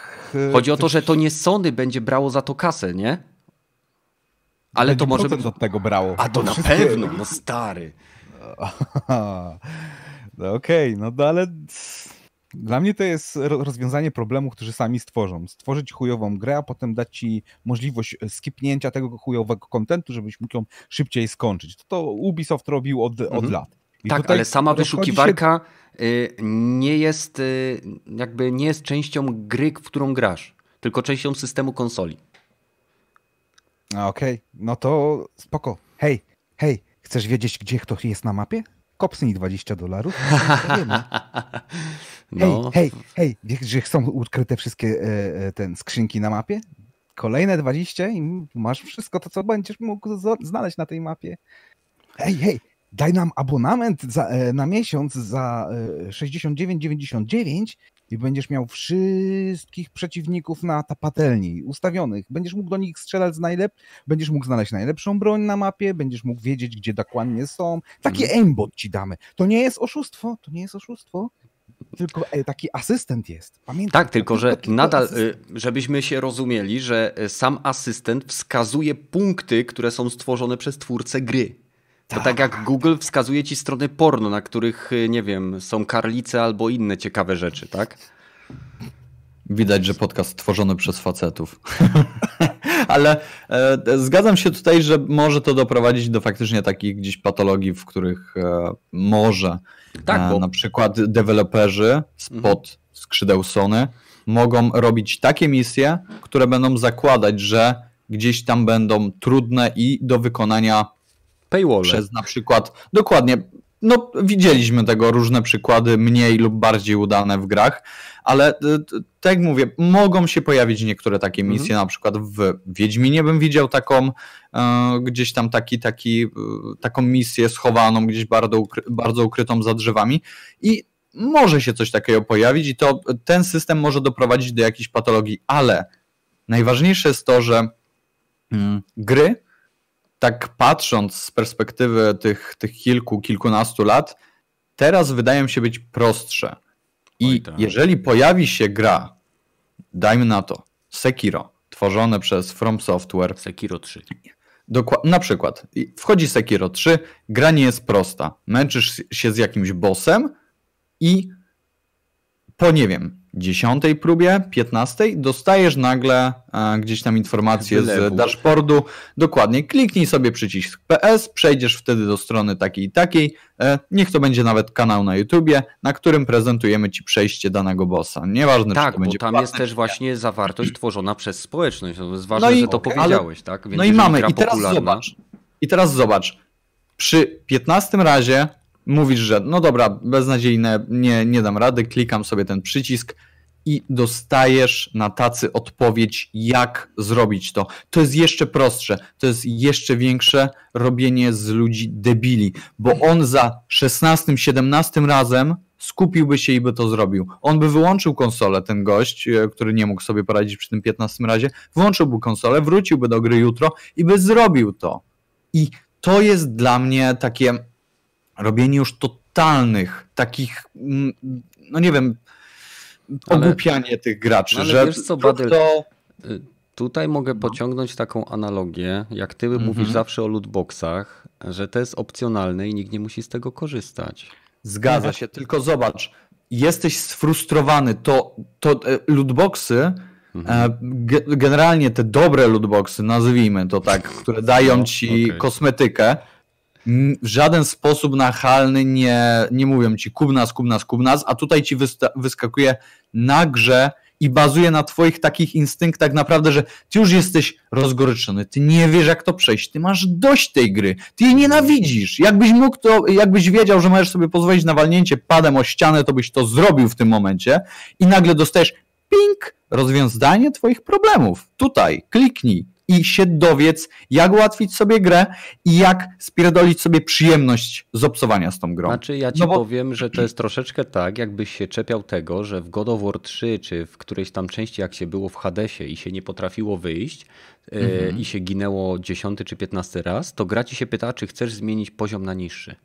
E, Chodzi o to, że to nie Sony będzie brało za to kasę, nie? Ale to może być... od tego brało. A to, na wszystkie... pewno, no stary. *laughs* no okej, okay, no, no ale dla mnie to jest rozwiązanie problemu, którzy sami stworzą. Stworzyć chujową grę, a potem dać ci możliwość e, skipnięcia tego chujowego kontentu, żebyś mógł ją szybciej skończyć. To, to Ubisoft robił od, mhm. od lat. I tak, ale sama wyszukiwarka się... nie jest y, jakby nie jest częścią gry, w którą grasz, tylko częścią systemu konsoli. Okej, okay. no to spoko. Hej, hej, chcesz wiedzieć, gdzie ktoś jest na mapie? Kopsnij 20 dolarów. *laughs* No. Hej, hej, hej, wiesz, że są ukryte wszystkie e, e, ten skrzynki na mapie? Kolejne 20 i masz wszystko to, co będziesz mógł znaleźć na tej mapie. Hej, hej, daj nam abonament za, e, na miesiąc za 69,99 i będziesz miał wszystkich przeciwników na ta patelni ustawionych. Będziesz mógł do nich strzelać z najlep... będziesz mógł znaleźć najlepszą broń na mapie, będziesz mógł wiedzieć, gdzie dokładnie są. Taki mhm. aimbot ci damy. To nie jest oszustwo, to nie jest oszustwo. Tylko e, taki asystent jest. Pamiętaj. Tak, tylko że nadal, y, asystent. żebyśmy się rozumieli, że y, sam asystent wskazuje punkty, które są stworzone przez twórcę gry. To tak. tak jak Google wskazuje ci strony porno, na których, y, nie wiem, są karlice albo inne ciekawe rzeczy, tak? Widać, że podcast stworzony przez facetów. *laughs* Ale e, zgadzam się tutaj, że może to doprowadzić do faktycznie takich gdzieś patologii, w których e, może tak, e, bo... na przykład deweloperzy spod mhm. skrzydeł Sony mogą robić takie misje, które będą zakładać, że gdzieś tam będą trudne i do wykonania Paywall. Przez na przykład, dokładnie, no widzieliśmy tego różne przykłady, mniej lub bardziej udane w grach, ale e, tak jak mówię, mogą się pojawić niektóre takie mhm. misje, mhm. na przykład w Wiedźminie bym widział taką, e, gdzieś tam taki, taki, e, taką misję schowaną, gdzieś bardzo, ukry, bardzo ukrytą za drzewami i może się coś takiego pojawić i to ten system może doprowadzić do jakiejś patologii, ale najważniejsze jest to, że mm, gry tak patrząc z perspektywy tych, tych kilku, kilkunastu lat, teraz wydają się być prostsze. I tak. jeżeli pojawi się gra, dajmy na to, Sekiro, tworzone przez From Software. Sekiro 3. Dokładnie, na przykład, wchodzi Sekiro 3, gra nie jest prosta. Męczysz się z jakimś bossem i po nie wiem, dziesiątej próbie, piętnastej, dostajesz nagle e, gdzieś tam informację z dashboardu. Dokładnie, kliknij sobie przycisk PS, przejdziesz wtedy do strony takiej i takiej. E, niech to będzie nawet kanał na YouTubie, na którym prezentujemy Ci przejście danego bossa. Nieważne, tak, czy to będzie tam jest też właśnie zawartość tworzona przez społeczność. To jest ważne, no i, że to powiedziałeś, ale, tak? Więc no i mamy, i teraz popularna... zobacz. I teraz zobacz. Przy 15 razie mówisz, że no dobra, beznadziejne, nie, nie dam rady, klikam sobie ten przycisk i dostajesz na tacy odpowiedź, jak zrobić to. To jest jeszcze prostsze, to jest jeszcze większe robienie z ludzi debili, bo on za 16-17 razem skupiłby się i by to zrobił. On by wyłączył konsolę, ten gość, e, który nie mógł sobie poradzić przy tym 15 razie, wyłączyłby konsolę, wróciłby do gry jutro i by zrobił to. I to jest dla mnie takie robienie już totalnych, takich, mm, no nie wiem, ogłupianie ale, tych graczy. Ale że wiesz co, Badel, to... Y, tutaj mogę no. pociągnąć taką analogię, jak ty mhm. mówisz zawsze o lootboxach, że to jest opcjonalne i nikt nie musi z tego korzystać. Zgadza się, tylko zobacz, jesteś sfrustrowany, to, to e, lootboxy, mhm. E, generalnie te dobre lootboxy, nazwijmy to tak, które dają ci okay. kosmetykę, w żaden sposób nachalny nie, nie mówią ci kubnas, kubnas, kubnas, a tutaj ci wyskakuje na grze i bazuje na twoich takich instynktach naprawdę, że ty już jesteś rozgoryczony, ty nie wiesz jak to przejść, ty masz dość tej gry, ty jej nienawidzisz. Jakbyś mógł to, jakbyś wiedział, że możesz sobie pozwolić na walnięcie padem o ścianę, to byś to zrobił w tym momencie i nagle dostajesz ping, rozwiązanie twoich problemów. Tutaj, kliknij, i się dowiedz, jak ułatwić sobie grę i jak spierdolić sobie przyjemność z obsowania z tą grą. Znaczy ja ci no bo... powiem, że to jest troszeczkę tak, jakbyś się czepiał tego, że w God of War 3 czy w którejś tam części jak się było w Hadesie i się nie potrafiło wyjść e, mhm. i się ginęło dziesiąty czy piętnasty raz, to gra ci się pyta, czy chcesz zmienić poziom na niższy.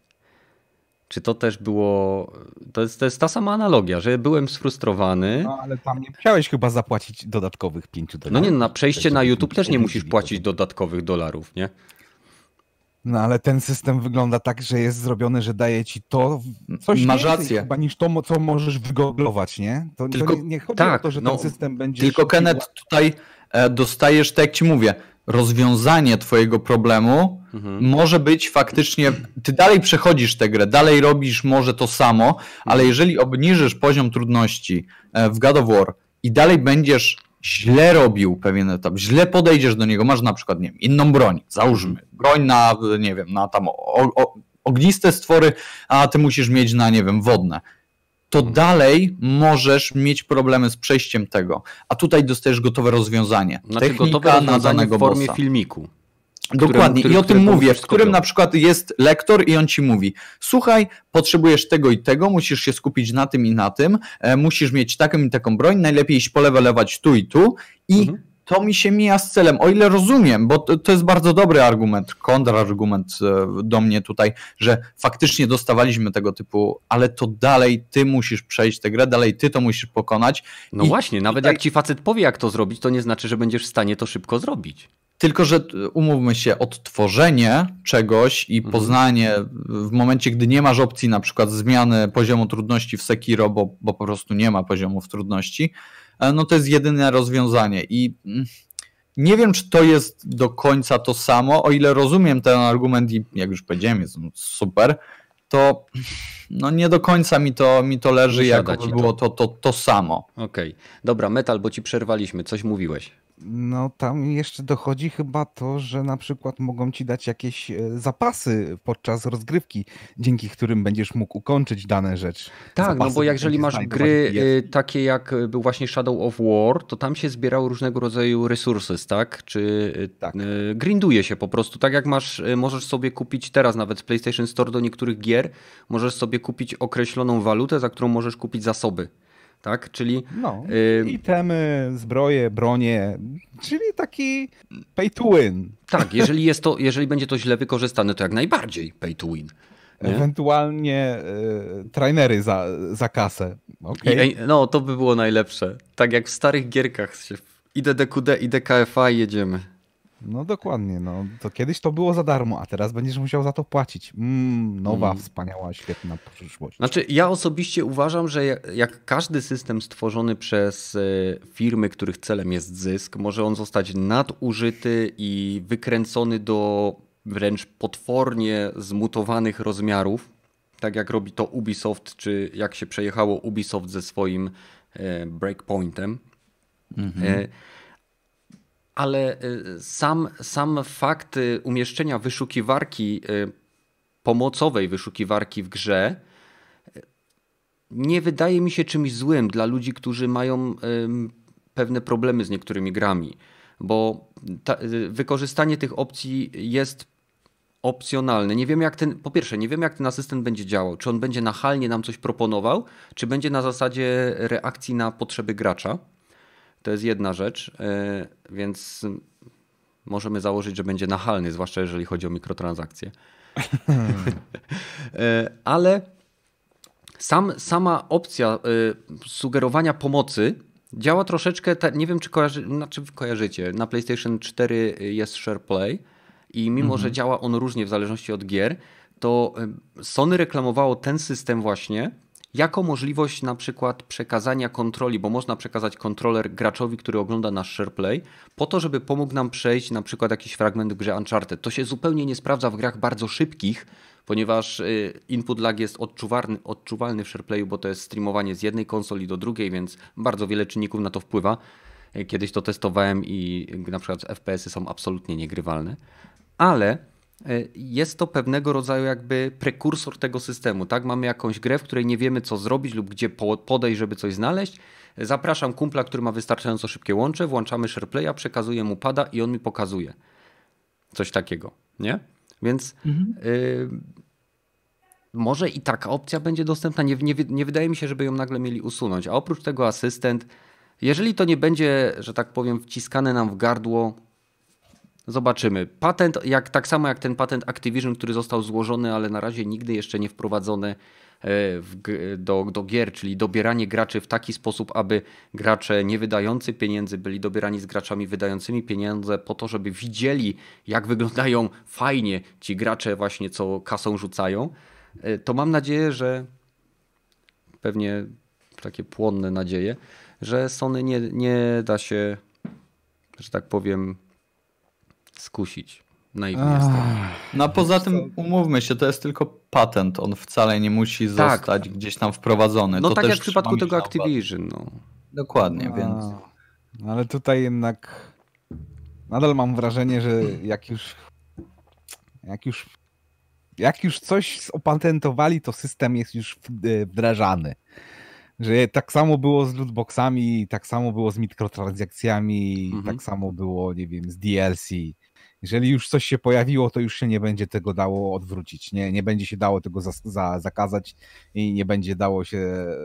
Czy to też było. To jest, to jest ta sama analogia, że byłem sfrustrowany. No ale tam nie musiałeś chyba zapłacić dodatkowych 5 dolarów. No nie, na przejście na YouTube też nie musisz płacić dodatkowych dolarów, nie? No ale ten system wygląda tak, że jest zrobiony, że daje ci to coś Masz rację. chyba niż to, co możesz wygooglować, nie? To, tylko, to nie, nie, chodzi tak, o to, że no, ten system będzie... Tylko Kenneth, tutaj e, dostajesz, tak jak ci mówię, rozwiązanie twojego problemu mhm. może być faktycznie, ty dalej przechodzisz tę grę, dalej robisz może to samo, ale mhm. jeżeli obniżysz poziom trudności e, w God of War i dalej będziesz źle robił pewien etap, źle podejdziesz do niego, masz na przykład, nie wiem, inną broń, załóżmy, mhm. broń na, nie wiem, na tam o, o, ogniste stwory, a ty musisz mieć na, nie wiem, wodne to dalej możesz mieć problemy z przejściem tego. A tutaj dostajesz gotowe rozwiązanie. Znaczy Technika gotowe na danego w formie bossa. filmiku. Dokładnie. Którym, I o tym mówię, w którym na przykład jest lektor i on ci mówi: Słuchaj, potrzebujesz tego i tego, musisz się skupić na tym i na tym, e, musisz mieć taką i taką broń, najlepiej iść polewelewać tu i tu i mhm to mi się mija z celem. O ile rozumiem, bo to, to jest bardzo dobry argument, kontrargument e, do mnie tutaj, że faktycznie dostawaliśmy tego typu, ale to dalej ty musisz przejść tę grę, dalej ty to musisz pokonać. No I właśnie, nawet tutaj... jak ci facet powie, jak to zrobić, to nie znaczy, że będziesz w stanie to szybko zrobić. Tylko, że e, umówmy się, odtworzenie czegoś i mhm. poznanie w momencie, gdy nie masz opcji na przykład zmiany poziomu trudności w Sekiro, bo, bo po prostu nie ma poziomów trudności, no to jest jedyne rozwiązanie. I mm, nie wiem, czy to jest do końca to samo, o ile rozumiem ten argument i jak już powiedziałem, jest super, to no nie do końca mi to, mi to leży, jak było to, to, to samo. Okej, okay. dobra, Metal, bo ci przerwaliśmy, coś mówiłeś. No tam jeszcze dochodzi chyba to, że na przykład mogą ci dać jakieś e, zapasy podczas rozgrywki, dzięki którym będziesz mógł ukończyć dane rzeczy. Tak, zapasy, no bo jeżeli masz gry e, takie jak był właśnie Shadow of War, to tam się zbierały różnego rodzaju resources, tak? Czy e, tak. grinduje się po prostu. Tak jak masz, możesz sobie kupić teraz nawet z PlayStation Store do niektórych gier, możesz sobie kupić określoną walutę, za którą możesz kupić zasoby tak? Czyli no, y... itemy, zbroje, bronie, czyli taki pay to win. Tak, jeżeli jest to, jeżeli będzie to źle wykorzystane, to jak najbardziej pay to win. Nie? Ewentualnie y, trainery za, za kasę. Okay. I, no, to by było najlepsze. Tak jak w starych gierkach się idę DQD, idę KFA i jedziemy. No dokładnie, no to kiedyś to było za darmo, a teraz będziesz musiał za to płacić. Mm, nowa, mm. wspaniała, świetna przyszłość. Znaczy, ja osobiście uważam, że jak każdy system stworzony przez e, firmy, których celem jest zysk, może on zostać nadużyty i wykręcony do wręcz potwornie zmutowanych rozmiarów, tak jak robi to Ubisoft, czy jak się przejechało Ubisoft ze swoim e, breakpointem. Mm -hmm ale y, sam, sam fakt y, umieszczenia wyszukiwarki, y, pomocowej wyszukiwarki w grze nie wydaje mi się czymś złym dla ludzi, którzy mają pewne problemy z niektórymi grami, bo ta, wykorzystanie tych opcji jest opcjonalne. Nie wiem jak ten, po pierwsze, nie wiem jak ten asystent będzie działał. Czy on będzie nachalnie nam coś proponował, czy będzie na zasadzie reakcji na potrzeby gracza. To jest jedna rzecz, e, więc możemy założyć, że będzie nachalny, zwłaszcza jeżeli chodzi o mikrotransakcje. *laughs* E, ale sam, sama opcja e, sugerowania pomocy działa troszeczkę, nie wiem czy kojarzy, znaczy kojarzycie, na PlayStation 4 jest SharePlay i mimo, mhm. że działa on różnie w zależności od gier, to Sony reklamowało ten system właśnie jako możliwość na przykład przekazania kontroli, bo można przekazać kontroler graczowi, który ogląda nasz SharePlay, po to, żeby pomógł nam przejść na przykład jakiś fragment grze Uncharted. To się zupełnie nie sprawdza w grach bardzo szybkich, ponieważ y, input lag jest odczuwalny, odczuwalny w SharePlayu, bo to jest streamowanie z jednej konsoli do drugiej, więc bardzo wiele czynników na to wpływa. Kiedyś to testowałem i na przykład FPS-y są absolutnie niegrywalne ale jest to pewnego rodzaju jakby prekursor tego systemu. Tak? Mamy jakąś grę, w której nie wiemy co zrobić lub gdzie podejść, żeby coś znaleźć. Zapraszam kumpla, który ma wystarczająco szybkie łącze, włączamy SharePlaya, przekazuję mu pada i on mi pokazuje. Coś takiego, nie? Więc mhm. y, może i taka opcja będzie dostępna. Nie, nie, nie wydaje mi się, żeby ją nagle mieli usunąć. A oprócz tego asystent, jeżeli to nie będzie, że tak powiem, wciskane nam w gardło, Zobaczymy. Patent, jak, tak samo jak ten patent Activision, który został złożony, ale na razie nigdy jeszcze nie wprowadzony e, w, do, do gier, czyli dobieranie graczy w taki sposób, aby gracze nie wydający pieniędzy byli dobierani z graczami wydającymi pieniądze po to, żeby widzieli, jak wyglądają fajnie ci gracze właśnie, co kasą rzucają. E, to mam nadzieję, że pewnie takie płonne nadzieje, że Sony nie, nie da się, że tak powiem, skusić. Naiwnie jestem. No a poza tym umówmy się, to jest tylko patent. On wcale nie musi tak. zostać gdzieś tam wprowadzony. No to tak jak w przypadku tego Activision. No. Dokładnie, a, więc. No ale tutaj jednak nadal mam wrażenie, że jak już jak już jak już coś opatentowali, to system jest już wdrażany. Że tak samo było z lootboxami, tak samo było z mikrotransakcjami, mhm. tak samo było, nie wiem, z DLC jeżeli już coś się pojawiło, to już się nie będzie tego dało odwrócić. Nie, nie będzie się dało tego za, za, zakazać i nie będzie dało się e,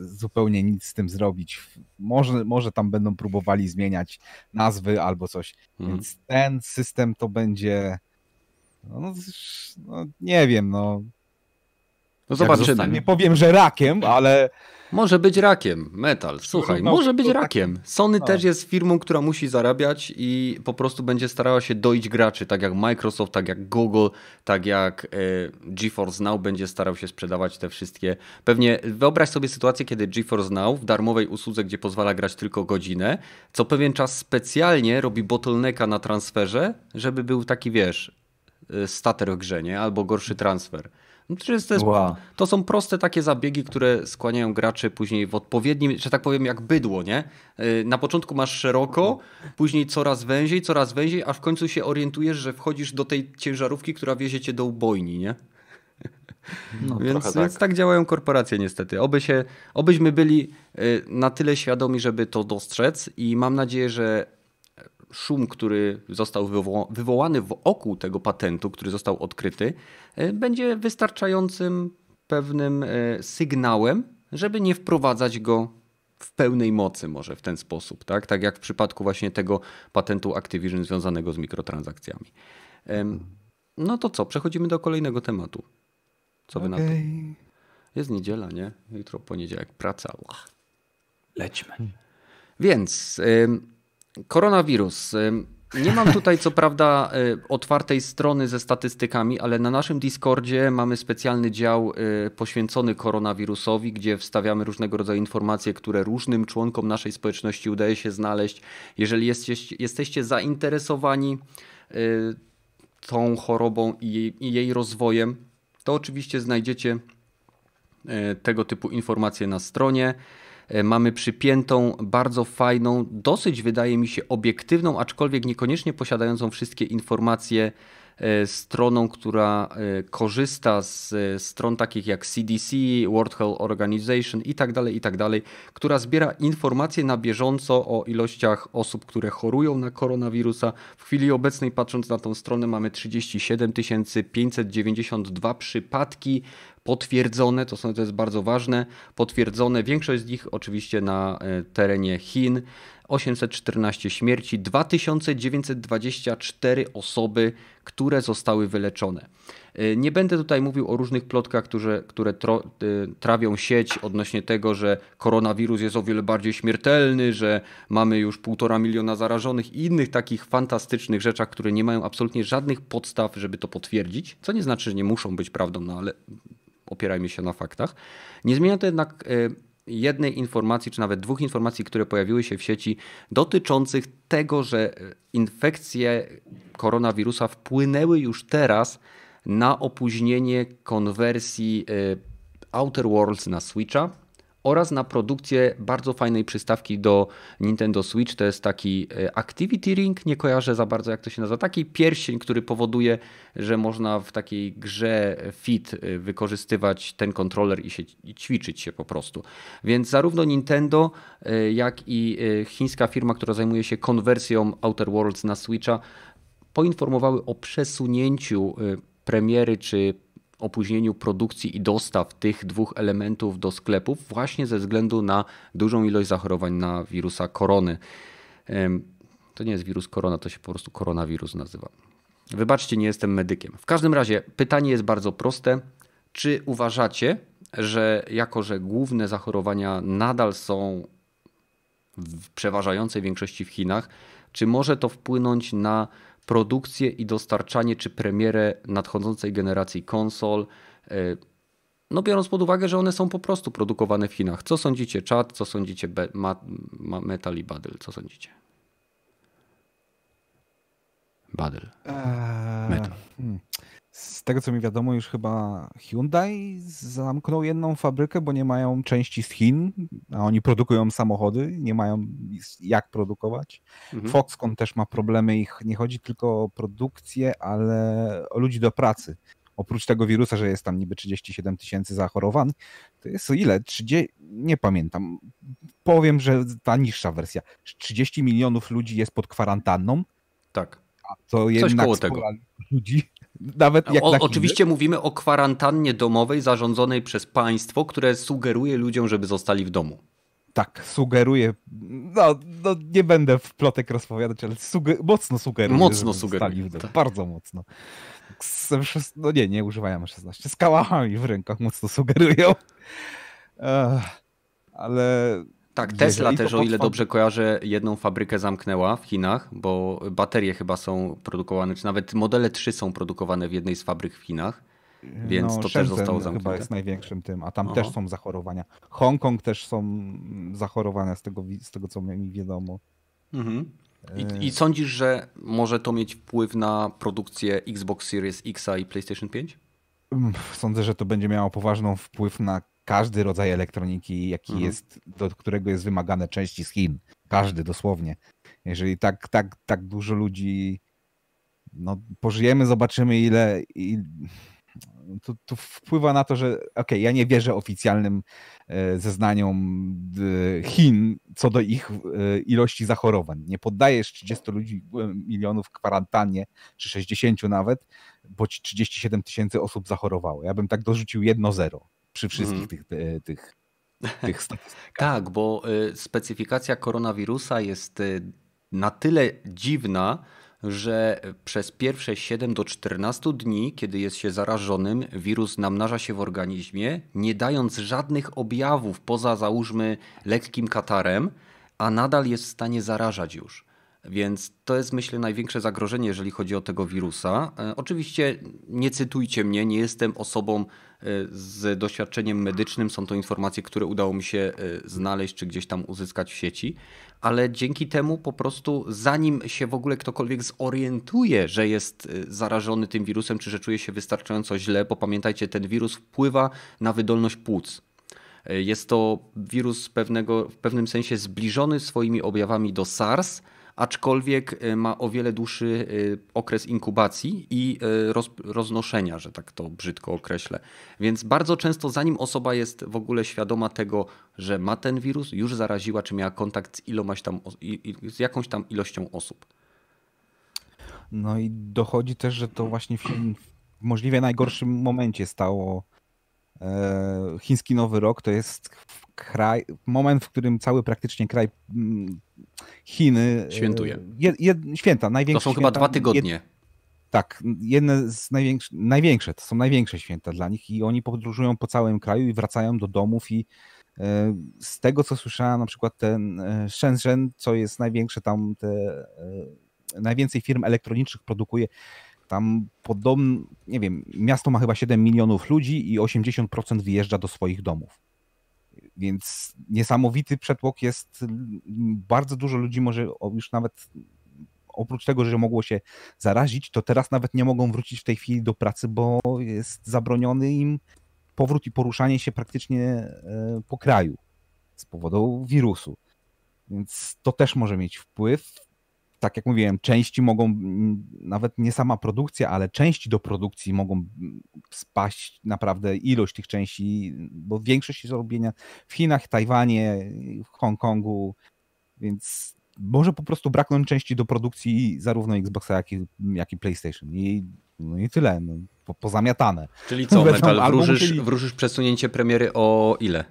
zupełnie nic z tym zrobić. Może, może tam będą próbowali zmieniać nazwy albo coś. Hmm. Więc ten system to będzie. No, no nie wiem, no. No zobaczymy. Nie powiem, że rakiem, ale może być rakiem, metal. Słuchaj, no, może być rakiem. Sony no. też jest firmą, która musi zarabiać i po prostu będzie starała się doić graczy, tak jak Microsoft, tak jak Google, tak jak e, GeForce Now będzie starał się sprzedawać te wszystkie. Pewnie wyobraź sobie sytuację, kiedy GeForce Now w darmowej usłudze, gdzie pozwala grać tylko godzinę, co pewien czas specjalnie robi bottlenecka na transferze, żeby był taki, wiesz, e, stater w grze, nie? Albo gorszy transfer. No to, jest, to, jest, wow. to są proste takie zabiegi, które skłaniają graczy później w odpowiednim, że tak powiem, jak bydło, nie? Y, na początku masz szeroko, później coraz węziej, coraz węziej, a w końcu się orientujesz, że wchodzisz do tej ciężarówki, która wiezie cię do ubojni, nie? No, więc, tak. więc tak działają korporacje niestety. Oby się, obyśmy byli y, na tyle świadomi, żeby to dostrzec i mam nadzieję, że szum, który został wywołany wokół tego patentu, który został odkryty, e, będzie wystarczającym pewnym e, sygnałem, żeby nie wprowadzać go w pełnej mocy może w ten sposób, tak? Tak jak w przypadku właśnie tego patentu Activision związanego z mikrotransakcjami. No to co, przechodzimy do kolejnego tematu. Co wy okay. na to? Jest niedziela, nie? Jutro poniedziałek, praca. Lećmy. Więc Koronawirus. Nie mam tutaj co prawda y, otwartej strony ze statystykami, ale na naszym Discordzie mamy specjalny dział y, poświęcony koronawirusowi, gdzie wstawiamy różnego rodzaju informacje, które różnym członkom naszej społeczności udaje się znaleźć. Jeżeli jesteście, jesteście zainteresowani y, tą chorobą i jej, i jej rozwojem, to oczywiście znajdziecie tego typu informacje na stronie. E, mamy przypiętą, bardzo fajną, dosyć wydaje mi się obiektywną, aczkolwiek niekoniecznie posiadającą wszystkie informacje e, stroną, która e, korzysta z stron takich jak CDC, World Health Organization i tak dalej, i tak która zbiera informacje na bieżąco o ilościach osób, które chorują na koronawirusa. W chwili obecnej, patrząc na tą stronę, mamy 37 592 przypadki potwierdzone, to, są, to jest bardzo ważne, potwierdzone, większość z nich oczywiście na terenie Chin. 814 śmierci, 2924 osoby, które zostały wyleczone. E, nie będę tutaj mówił o różnych plotkach, które, które e, trawią sieć odnośnie tego, że koronawirus jest o wiele bardziej śmiertelny, że mamy już półtora miliona zarażonych i innych takich fantastycznych rzeczach, które nie mają absolutnie żadnych podstaw, żeby to potwierdzić. Co nie znaczy, że nie muszą być prawdą, no ale opierajmy się na faktach. Nie zmienia to jednak e, jednej informacji, czy nawet dwóch informacji, które pojawiły się w sieci dotyczących tego, że infekcje koronawirusa wpłynęły już teraz na opóźnienie konwersji e, Outer Worlds na Switcha oraz na produkcję bardzo fajnej przystawki do Nintendo Switch. To jest taki e, Activity Ring, nie kojarzę za bardzo jak to się nazywa. Taki pierścień, który powoduje, że można w takiej grze Fit e, wykorzystywać ten kontroler i, się, i ćwiczyć się po prostu. Więc zarówno Nintendo, e, jak i chińska firma, która zajmuje się konwersją Outer Worlds na Switcha, poinformowały o przesunięciu premiery czy opóźnieniu produkcji i dostaw tych dwóch elementów do sklepów właśnie ze względu na dużą ilość zachorowań na wirusa korony. To nie jest wirus korona, to się po prostu koronawirus nazywa. Wybaczcie, nie jestem medykiem. W każdym razie pytanie jest bardzo proste. Czy uważacie, że jako że główne zachorowania nadal są w przeważającej większości w Chinach, czy może to wpłynąć na produkcję i dostarczanie czy premierę nadchodzącej generacji konsol. E, no biorąc pod uwagę, że one są po prostu produkowane w Chinach. Co sądzicie Czad, co sądzicie Be Ma Ma Metal i Badyl, co sądzicie? Badyl. Eee, Metal. Hmm. Z tego co mi wiadomo, już chyba Hyundai zamknął jedną fabrykę, bo nie mają części z Chin, a oni produkują samochody, nie mają jak produkować. Mhm. Foxconn też ma problemy, ich nie chodzi tylko o produkcję, ale o ludzi do pracy. Oprócz tego wirusa, że jest tam niby 37 tysięcy zachorowanych, to jest ile? 30, nie pamiętam. Powiem, że ta niższa wersja. 30 milionów ludzi jest pod kwarantanną. Tak. A to jednak koło tego. ludzi nawet jak o, oczywiście mówimy o kwarantannie domowej zarządzonej przez państwo, które sugeruje ludziom, żeby zostali w domu. Tak, sugeruje. No, no nie będę w plotek rozpowiadać, ale mocno sugeruje. Mocno sugeruje. Tak. Bardzo mocno. No nie, nie używają 16. Z kałachami w rękach mocno sugerują. ale tak, Tesla też, o ile dobrze kojarzę, jedną fabrykę zamknęła w Chinach, bo baterie chyba są produkowane, czy nawet modele 3 są produkowane w jednej z fabryk w Chinach. Więc no, to Shenzhen też zostało zamknięte. chyba jest największym tym, a tam Aha. też są zachorowania. Hongkong też są zachorowania z tego, z tego co mi wiadomo. Mhm. I, I, sądzisz, że może to mieć wpływ na produkcję Xbox Series X i PlayStation 5? Mm, sądzę, że to będzie miało poważny wpływ na każdy rodzaj elektroniki, jaki mhm. jest, do którego jest wymagane części z Chin. Każdy dosłownie. Jeżeli tak, tak, tak dużo ludzi no, pożyjemy, zobaczymy ile. I, to, to, wpływa na to, że okej, okay, ja nie wierzę oficjalnym e, zeznaniom e, Chin co do ich e, ilości zachorowań. Nie poddajesz 30 ludzi, milionów w kwarantannie, czy 60 nawet, bo ci 37 tysięcy osób zachorowało. Ja bym tak dorzucił jedno zero przy wszystkich mm. tych, tych, tych statystykach. *laughs* tak, bo e, specyfikacja koronawirusa jest e, na tyle dziwna, że przez pierwsze 7 do 14 dni, kiedy jest się zarażonym, wirus namnaża się w organizmie, nie dając żadnych objawów poza załóżmy lekkim katarem, a nadal jest w stanie zarażać już. Więc to jest myślę największe zagrożenie, jeżeli chodzi o tego wirusa. Oczywiście nie cytujcie mnie, nie jestem osobą z doświadczeniem medycznym. Są to informacje, które udało mi się e, znaleźć czy gdzieś tam uzyskać w sieci, ale dzięki temu po prostu, zanim się w ogóle ktokolwiek zorientuje, że jest e, zarażony tym wirusem, czy że czuje się wystarczająco źle, bo pamiętajcie, ten wirus wpływa na wydolność płuc. E, jest to wirus pewnego, w pewnym sensie zbliżony swoimi objawami do SARS, aczkolwiek y, ma o wiele dłuższy y, okres inkubacji i y, roz, roznoszenia, że tak to brzydko określę. Więc bardzo często, zanim osoba jest w ogóle świadoma tego, że ma ten wirus, już zaraziła, czy miała kontakt z, ilomaś tam, z jakąś tam ilością osób. No i dochodzi też, że to właśnie w, możliwie najgorszym momencie stało e, chiński Nowy Rok. To jest kraj, moment, w którym cały praktycznie kraj mm, Chiny e, świętuje. Je, je, święta, największe. To są święta, chyba dwa tygodnie. Jed, tak, jedne z największych, największe, to są największe święta dla nich i oni podróżują po całym kraju i wracają do domów i e, z tego, co słyszałem, na przykład ten e, Shenzhen, co jest największe tam, te, najwięcej firm elektronicznych produkuje, tam podobno, nie wiem, miasto ma chyba 7 milionów ludzi i 80% wyjeżdża do swoich domów. Więc niesamowity przetłok jest, bardzo dużo ludzi może już nawet oprócz tego, że mogło się zarazić, to teraz nawet nie mogą wrócić w tej chwili do pracy, bo jest zabroniony im powrót i poruszanie się praktycznie e, po kraju z powodu wirusu. Więc to też może mieć wpływ tak jak mówiłem, części mogą, nawet nie sama produkcja, ale części do produkcji mogą spaść naprawdę ilość tych części, bo większość jest robienia w Chinach, Tajwanie, w Hongkongu, więc może po prostu braknąć części do produkcji zarówno Xboxa, jak i, jak i PlayStation. I, no i tyle, no, po, pozamiatane. Czyli co, Metal, wróżysz, wróżysz przesunięcie premiery o ile?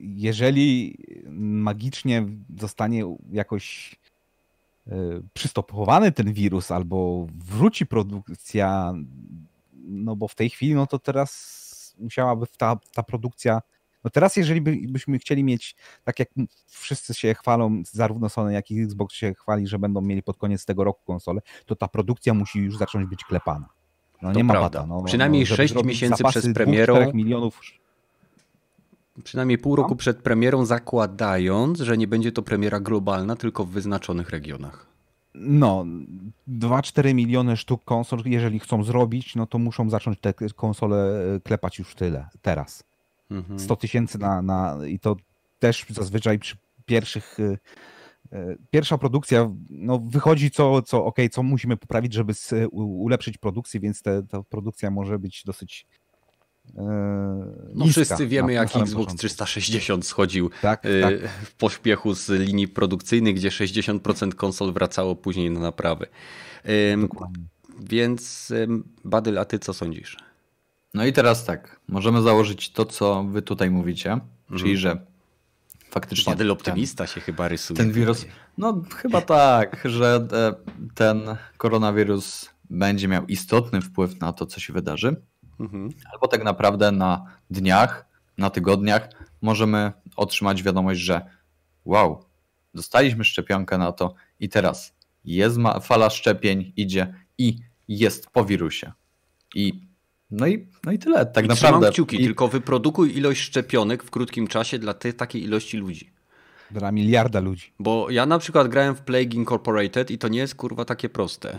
Jeżeli magicznie zostanie jakoś e, przystopowany ten wirus albo wróci produkcja, no bo w tej chwili, no to teraz musiałaby ta, ta produkcja no teraz, jeżeli by, byśmy chcieli mieć, tak jak wszyscy się chwalą, zarówno Sony, jak i Xbox się chwali, że będą mieli pod koniec tego roku konsole, to ta produkcja musi już zacząć być klepana. No to nie ma bata. No, no, Przynajmniej no, 6 miesięcy przed premierą. milionów Przynajmniej pół roku no. przed premierą, zakładając, że nie będzie to premiera globalna, tylko w wyznaczonych regionach. No, 2-4 miliony sztuk konsol, jeżeli chcą zrobić, no to muszą zacząć te konsole e, klepać już tyle, teraz. Mhm. 100 tysięcy na, na. I to też zazwyczaj przy pierwszych. E, e, pierwsza produkcja, no wychodzi co, co ok, co musimy poprawić, żeby ulepszyć produkcję, więc te, ta produkcja może być dosyć Eee, no wszyscy wiemy, jak Xbox 360 schodził tak, e, tak. w pośpiechu z linii produkcyjnych, gdzie 60% konsol wracało później na naprawy. Dokładnie. Więc Badyl, a ty co sądzisz? No i teraz tak, możemy założyć to, co wy tutaj mówicie, mhm. czyli że faktycznie... Badyl optymista ten, się chyba rysuje. Ten wirus, no chyba tak, że e, ten koronawirus będzie miał istotny wpływ na to, co się wydarzy Mhm. Albo tak naprawdę na dniach, na tygodniach możemy otrzymać wiadomość, że wow, dostaliśmy szczepionkę na to i teraz jest fala szczepień, idzie i jest po wirusie. I no i, no i tyle, tak I naprawdę. Trzymam kciuki, I... tylko wyprodukuj ilość szczepionek w krótkim czasie dla tej takiej ilości ludzi. Dla miliarda ludzi. Bo ja na przykład grałem w Plague Incorporated i to nie jest kurwa takie proste.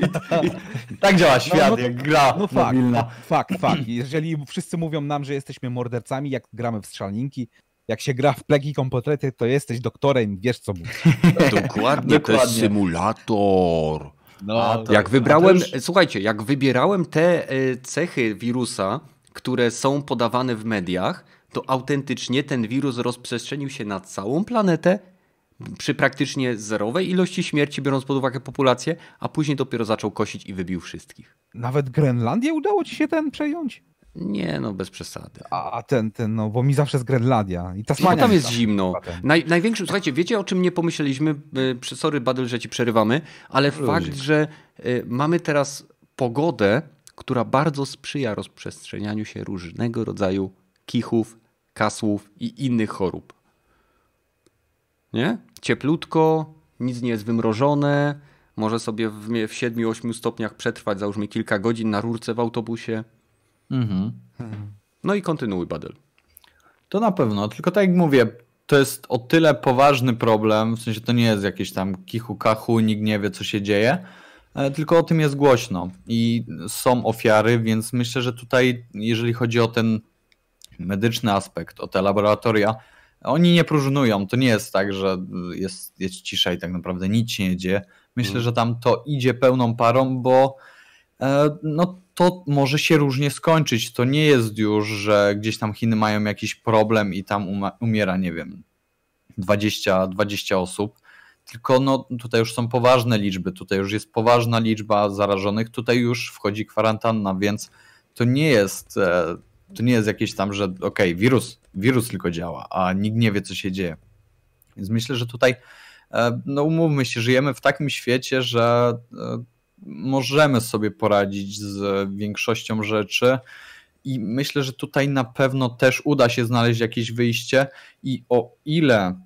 I, *laughs* i, tak działa świat, no, no, jak gra no, fakt, mobilna. Fakt, fakt. Jeżeli wszyscy mówią nam, że jesteśmy mordercami, jak gramy w strzelninki, jak się gra w Plague Incorporated, to jesteś doktorem, wiesz co mówisz. *laughs* Dokładnie, to jest symulator. No, jak wybrałem, już... słuchajcie, jak wybierałem te e, cechy wirusa, które są podawane w mediach, to autentycznie ten wirus rozprzestrzenił się na całą planetę przy praktycznie zerowej ilości śmierci, biorąc pod uwagę populację, a później dopiero zaczął kosić i wybił wszystkich. Nawet Grenlandię udało ci się ten przejąć? Nie, no bez przesady. A ten, ten, no bo mi zawsze jest Grenlandia i Tasmania. No tam jest zimno. Naj, największy, słuchajcie, wiecie o czym nie pomyśleliśmy? Y, sorry, Badel, że ci przerywamy, ale Ludzi. fakt, że y, mamy teraz pogodę, która bardzo sprzyja rozprzestrzenianiu się różnego rodzaju kichów, kasłów i innych chorób. Nie? Cieplutko, nic nie jest wymrożone, może sobie w, w 7-8 stopniach przetrwać, załóżmy kilka godzin na rurce w autobusie. Mhm. No i kontynuuj, Badel. To na pewno, tylko tak jak mówię, to jest o tyle poważny problem, w sensie to nie jest jakieś tam kichu kachu, nikt nie wie co się dzieje, e, tylko o tym jest głośno i są ofiary, więc myślę, że tutaj jeżeli chodzi o ten medyczny aspekt, o te laboratoria, oni nie próżnują. To nie jest tak, że jest, jest cisza i tak naprawdę nic się nie dzieje. Myślę, hmm. że tam to idzie pełną parą, bo e, no, to może się różnie skończyć. To nie jest już, że gdzieś tam Chiny mają jakiś problem i tam umiera, nie wiem, 20, 20 osób. Tylko no, tutaj już są poważne liczby, tutaj już jest poważna liczba zarażonych, tutaj już wchodzi kwarantanna, więc to nie jest, e, to nie jest jakieś tam, że okej, okay, wirus, wirus tylko działa, a nikt nie wie, co się dzieje. Więc myślę, że tutaj, e, no umówmy się, żyjemy w takim świecie, że e, możemy sobie poradzić z większością rzeczy. I myślę, że tutaj na pewno też uda się znaleźć jakieś wyjście. I o ile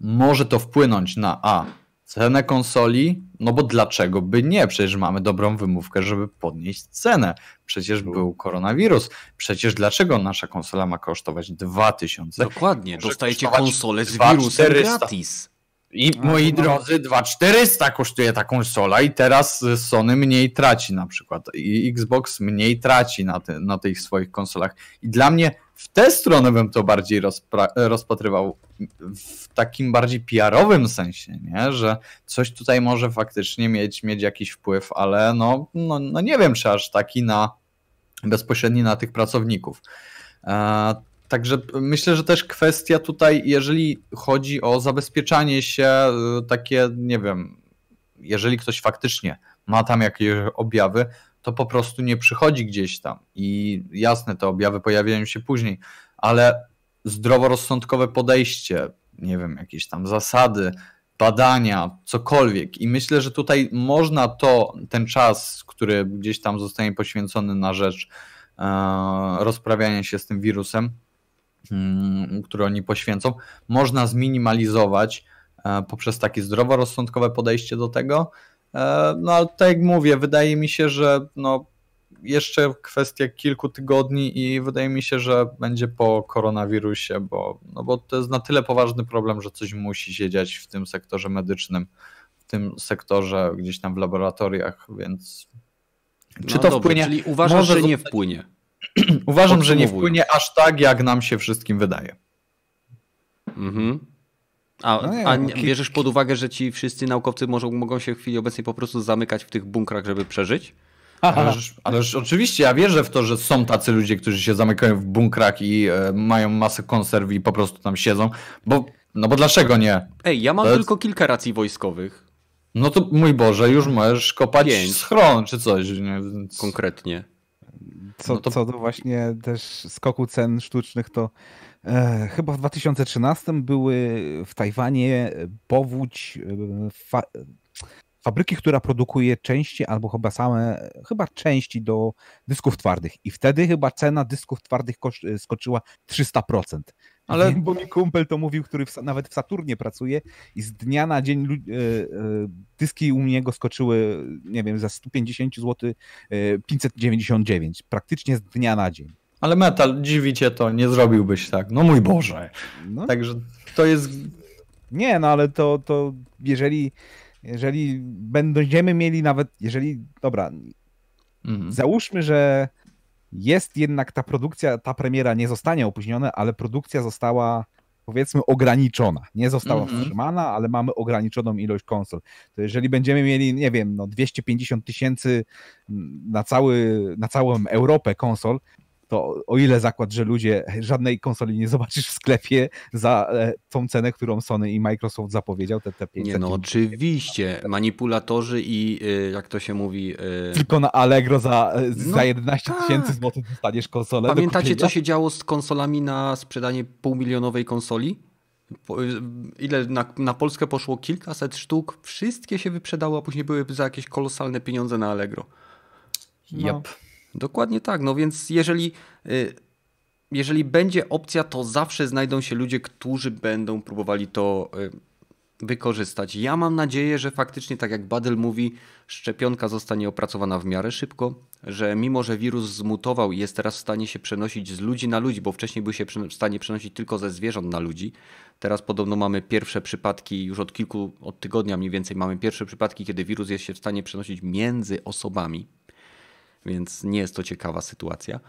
może to wpłynąć na A. Cenę konsoli, no bo dlaczego by nie? Przecież mamy dobrą wymówkę, żeby podnieść cenę. Przecież był koronawirus. Przecież dlaczego nasza konsola ma kosztować 2000? Dokładnie, dostajecie konsolę z wirusem gratis. I moi no. drodzy, 2400 kosztuje ta konsola i teraz Sony mniej traci na przykład i Xbox mniej traci na, te, na tych swoich konsolach. I dla mnie w tę stronę bym to bardziej rozpatrywał w takim bardziej PR-owym sensie, nie? że coś tutaj może faktycznie mieć, mieć jakiś wpływ, ale no, no, no nie wiem, czy aż taki na bezpośredni na tych pracowników. E, Także myślę, że też kwestia tutaj, jeżeli chodzi o zabezpieczanie się, y, takie, nie wiem, jeżeli ktoś faktycznie ma tam jakieś objawy, to po prostu nie przychodzi gdzieś tam. I jasne, te objawy pojawiają się później, ale zdroworozsądkowe podejście, nie wiem, jakieś tam zasady, badania, cokolwiek. I myślę, że tutaj można to, ten czas, który gdzieś tam zostanie poświęcony na rzecz e, rozprawiania się z tym wirusem, Mm, które oni poświęcą, można zminimalizować e, poprzez takie zdroworozsądkowe podejście do tego. E, no ale tak jak mówię, wydaje mi się, że no, jeszcze kwestia kilku tygodni i wydaje mi się, że będzie po koronawirusie, bo, no bo to jest na tyle poważny problem, że coś musi się dziać w tym sektorze medycznym, w tym sektorze gdzieś tam w laboratoriach, więc czy no to dobrze, wpłynie? Czyli uważasz, że nie wpłynie? *clears throat* Uważam, że nie wpłynie aż tak, jak nam się wszystkim wydaje. Mhm. A, no nie, a nie, bierzesz pod uwagę, że ci wszyscy naukowcy może, mogą się w chwili obecnej po prostu zamykać w tych bunkrach, żeby przeżyć? Ależ, ależ oczywiście ja wierzę w to, że są tacy ludzie, którzy się zamykają w bunkrach i e, mają masę konserw i po prostu tam siedzą, bo no bo dlaczego nie? Ej, ja mam to tylko jest... kilka racji wojskowych. No to mój Boże, już możesz kopać Pięć. schron czy coś. Nie? Więc... Konkretnie. Co, no to... co do właśnie też skoku cen sztucznych, to e, chyba w 2013 były w Tajwanie powódź e, fa fabryki, która produkuje części albo chyba same, chyba części do dysków twardych. I wtedy chyba cena dysków twardych skoczyła 300%. Ale bo mi kumpel to mówił, który w, nawet w Saturnie pracuje i z dnia na dzień e, e, dyski u niego skoczyły, nie wiem, za 150 zł 599. Praktycznie z dnia na dzień. Ale metal, dziwi cię to, nie zrobiłbyś tak. No mój Boże. No. Także to jest... Nie, no ale to, to jeżeli, jeżeli będziemy mieli nawet, jeżeli, dobra, mhm. załóżmy, że jest jednak ta produkcja, ta premiera nie zostanie opóźniona, ale produkcja została powiedzmy ograniczona. Nie została mm -hmm. wstrzymana, ale mamy ograniczoną ilość konsol. To jeżeli będziemy mieli, nie wiem, no 250 tysięcy na, cały, na całą Europę konsol, to o ile zakład, że ludzie żadnej konsoli nie zobaczysz w sklepie za e, tą cenę, którą Sony i Microsoft zapowiedział, te, te 500 Nie no, oczywiście. Manipulatorzy i y, jak to się mówi... Y, Tylko na Allegro za, no, za 11 tak. tysięcy złotych dostaniesz konsolę. Pamiętacie, co się działo z konsolami na sprzedanie półmilionowej konsoli? Ile na, na Polskę poszło kilkaset sztuk, wszystkie się wyprzedały, a później były za jakieś kolosalne pieniądze na Allegro. No. Yep. Dokładnie tak. No więc jeżeli, y, jeżeli będzie opcja, to zawsze znajdą się ludzie, którzy będą próbowali to y, wykorzystać. Ja mam nadzieję, że faktycznie, tak jak Badel mówi, szczepionka zostanie opracowana w miarę szybko, że mimo, że wirus zmutował i jest teraz w stanie się przenosić z ludzi na ludzi, bo wcześniej był się w stanie przenosić tylko ze zwierząt na ludzi, teraz podobno mamy pierwsze przypadki, już od kilku, od tygodnia mniej więcej mamy pierwsze przypadki, kiedy wirus jest się w stanie przenosić między osobami więc nie jest to ciekawa sytuacja.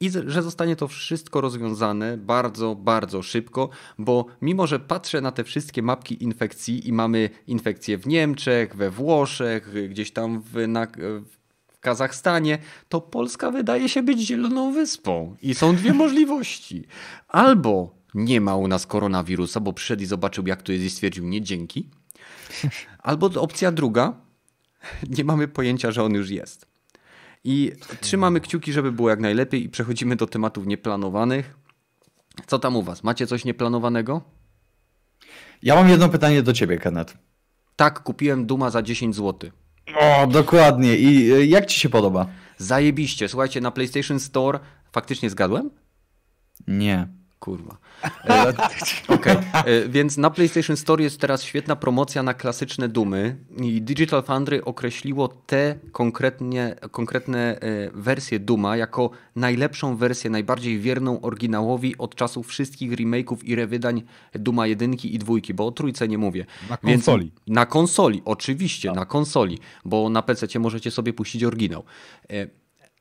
i że zostanie to wszystko rozwiązane bardzo, bardzo szybko, bo mimo, że patrzę na te wszystkie mapki infekcji i mamy infekcje w Niemczech, we Włoszech, gdzieś tam w, na, w Kazachstanie, to Polska wydaje się być zieloną wyspą. I są dwie *laughs* możliwości. Albo nie ma u nas koronawirusa, bo przyszedł i zobaczył, jak to jest i stwierdził nie dzięki. *laughs* Albo opcja druga, *laughs* nie mamy pojęcia, że on już jest. I trzymamy kciuki, żeby było jak najlepiej i przechodzimy do tematów nieplanowanych. Co tam u was? Macie coś nieplanowanego? Ja mam jedno pytanie do ciebie, Kenneth. Tak, kupiłem Duma za 10 zł. O, dokładnie. I y, jak ci się podoba? Zajebiście. Słuchajcie, na PlayStation Store faktycznie zgadłem? Nie. Kurwa. E, *laughs* okay. e, więc na PlayStation Store jest teraz świetna promocja na klasyczne dumy i Digital Foundry określiło te konkretnie, konkretne e, wersje Duma jako najlepszą wersję, najbardziej wierną oryginałowi od czasów wszystkich remake'ów i rewydań Duma 1 i 2, bo o trójce nie mówię. Na konsoli. Więc na konsoli, oczywiście, tak. na konsoli, bo na PC możecie sobie puścić oryginał. E,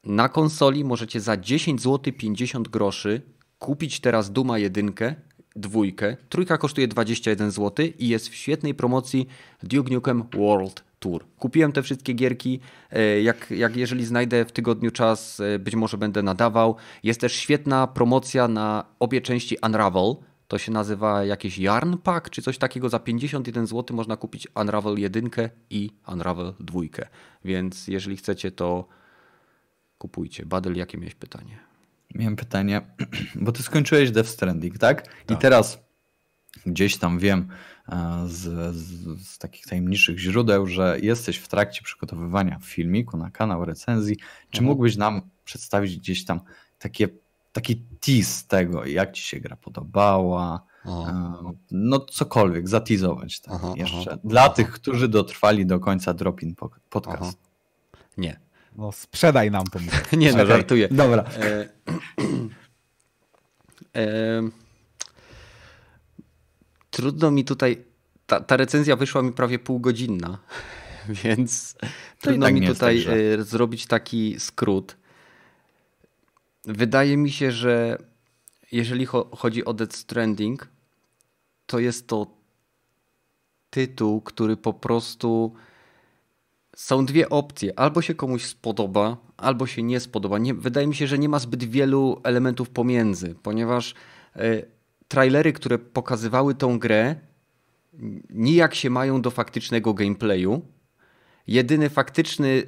na konsoli możecie za 10 zł 50 groszy kupić teraz Duma jedynkę, dwójkę. Trójka kosztuje 21 zł i jest w świetnej promocji Duke Nukem World Tour. Kupiłem te wszystkie gierki, e, jak, jak jeżeli znajdę w tygodniu czas, e, być może będę nadawał. Jest też świetna promocja na obie części Unravel. To się nazywa jakieś Yarn Pack czy coś takiego. Za 51 zł można kupić Unravel 1 i Unravel 2. Więc jeżeli chcecie, to kupujcie. Badel, jakie miałeś pytanie? Miałem pytanie, *clears throat* bo ty skończyłeś Death Stranding, tak? tak. I teraz gdzieś tam wiem e, z, z, z, takich tajemniczych źródeł, że jesteś w trakcie przygotowywania filmiku na kanał recenzji. Czy mhm. mógłbyś nam przedstawić gdzieś tam takie, taki tease tego, jak ci się gra podobała? Aha. E, no cokolwiek, zatizować tak aha, jeszcze. Aha, Dla tych, którzy dotrwali do końca Dropin podcast. Nie. No sprzedaj nam to. *laughs* Nie no, żartuję. Dobra. E, e, *clears throat* trudno mi tutaj. Ta, ta, recenzja wyszła mi prawie półgodzinna, *laughs* więc trudno tak mi tutaj tak, że... zrobić taki skrót. Wydaje mi się, że jeżeli chodzi o Death Stranding, to jest to tytuł, który po prostu są dwie opcje. Albo się komuś spodoba, albo się nie spodoba. Nie, wydaje mi się, że nie ma zbyt wielu elementów pomiędzy, ponieważ y, trailery, które pokazywały tą grę, nijak się mają do faktycznego gameplayu. Jedyny faktyczny,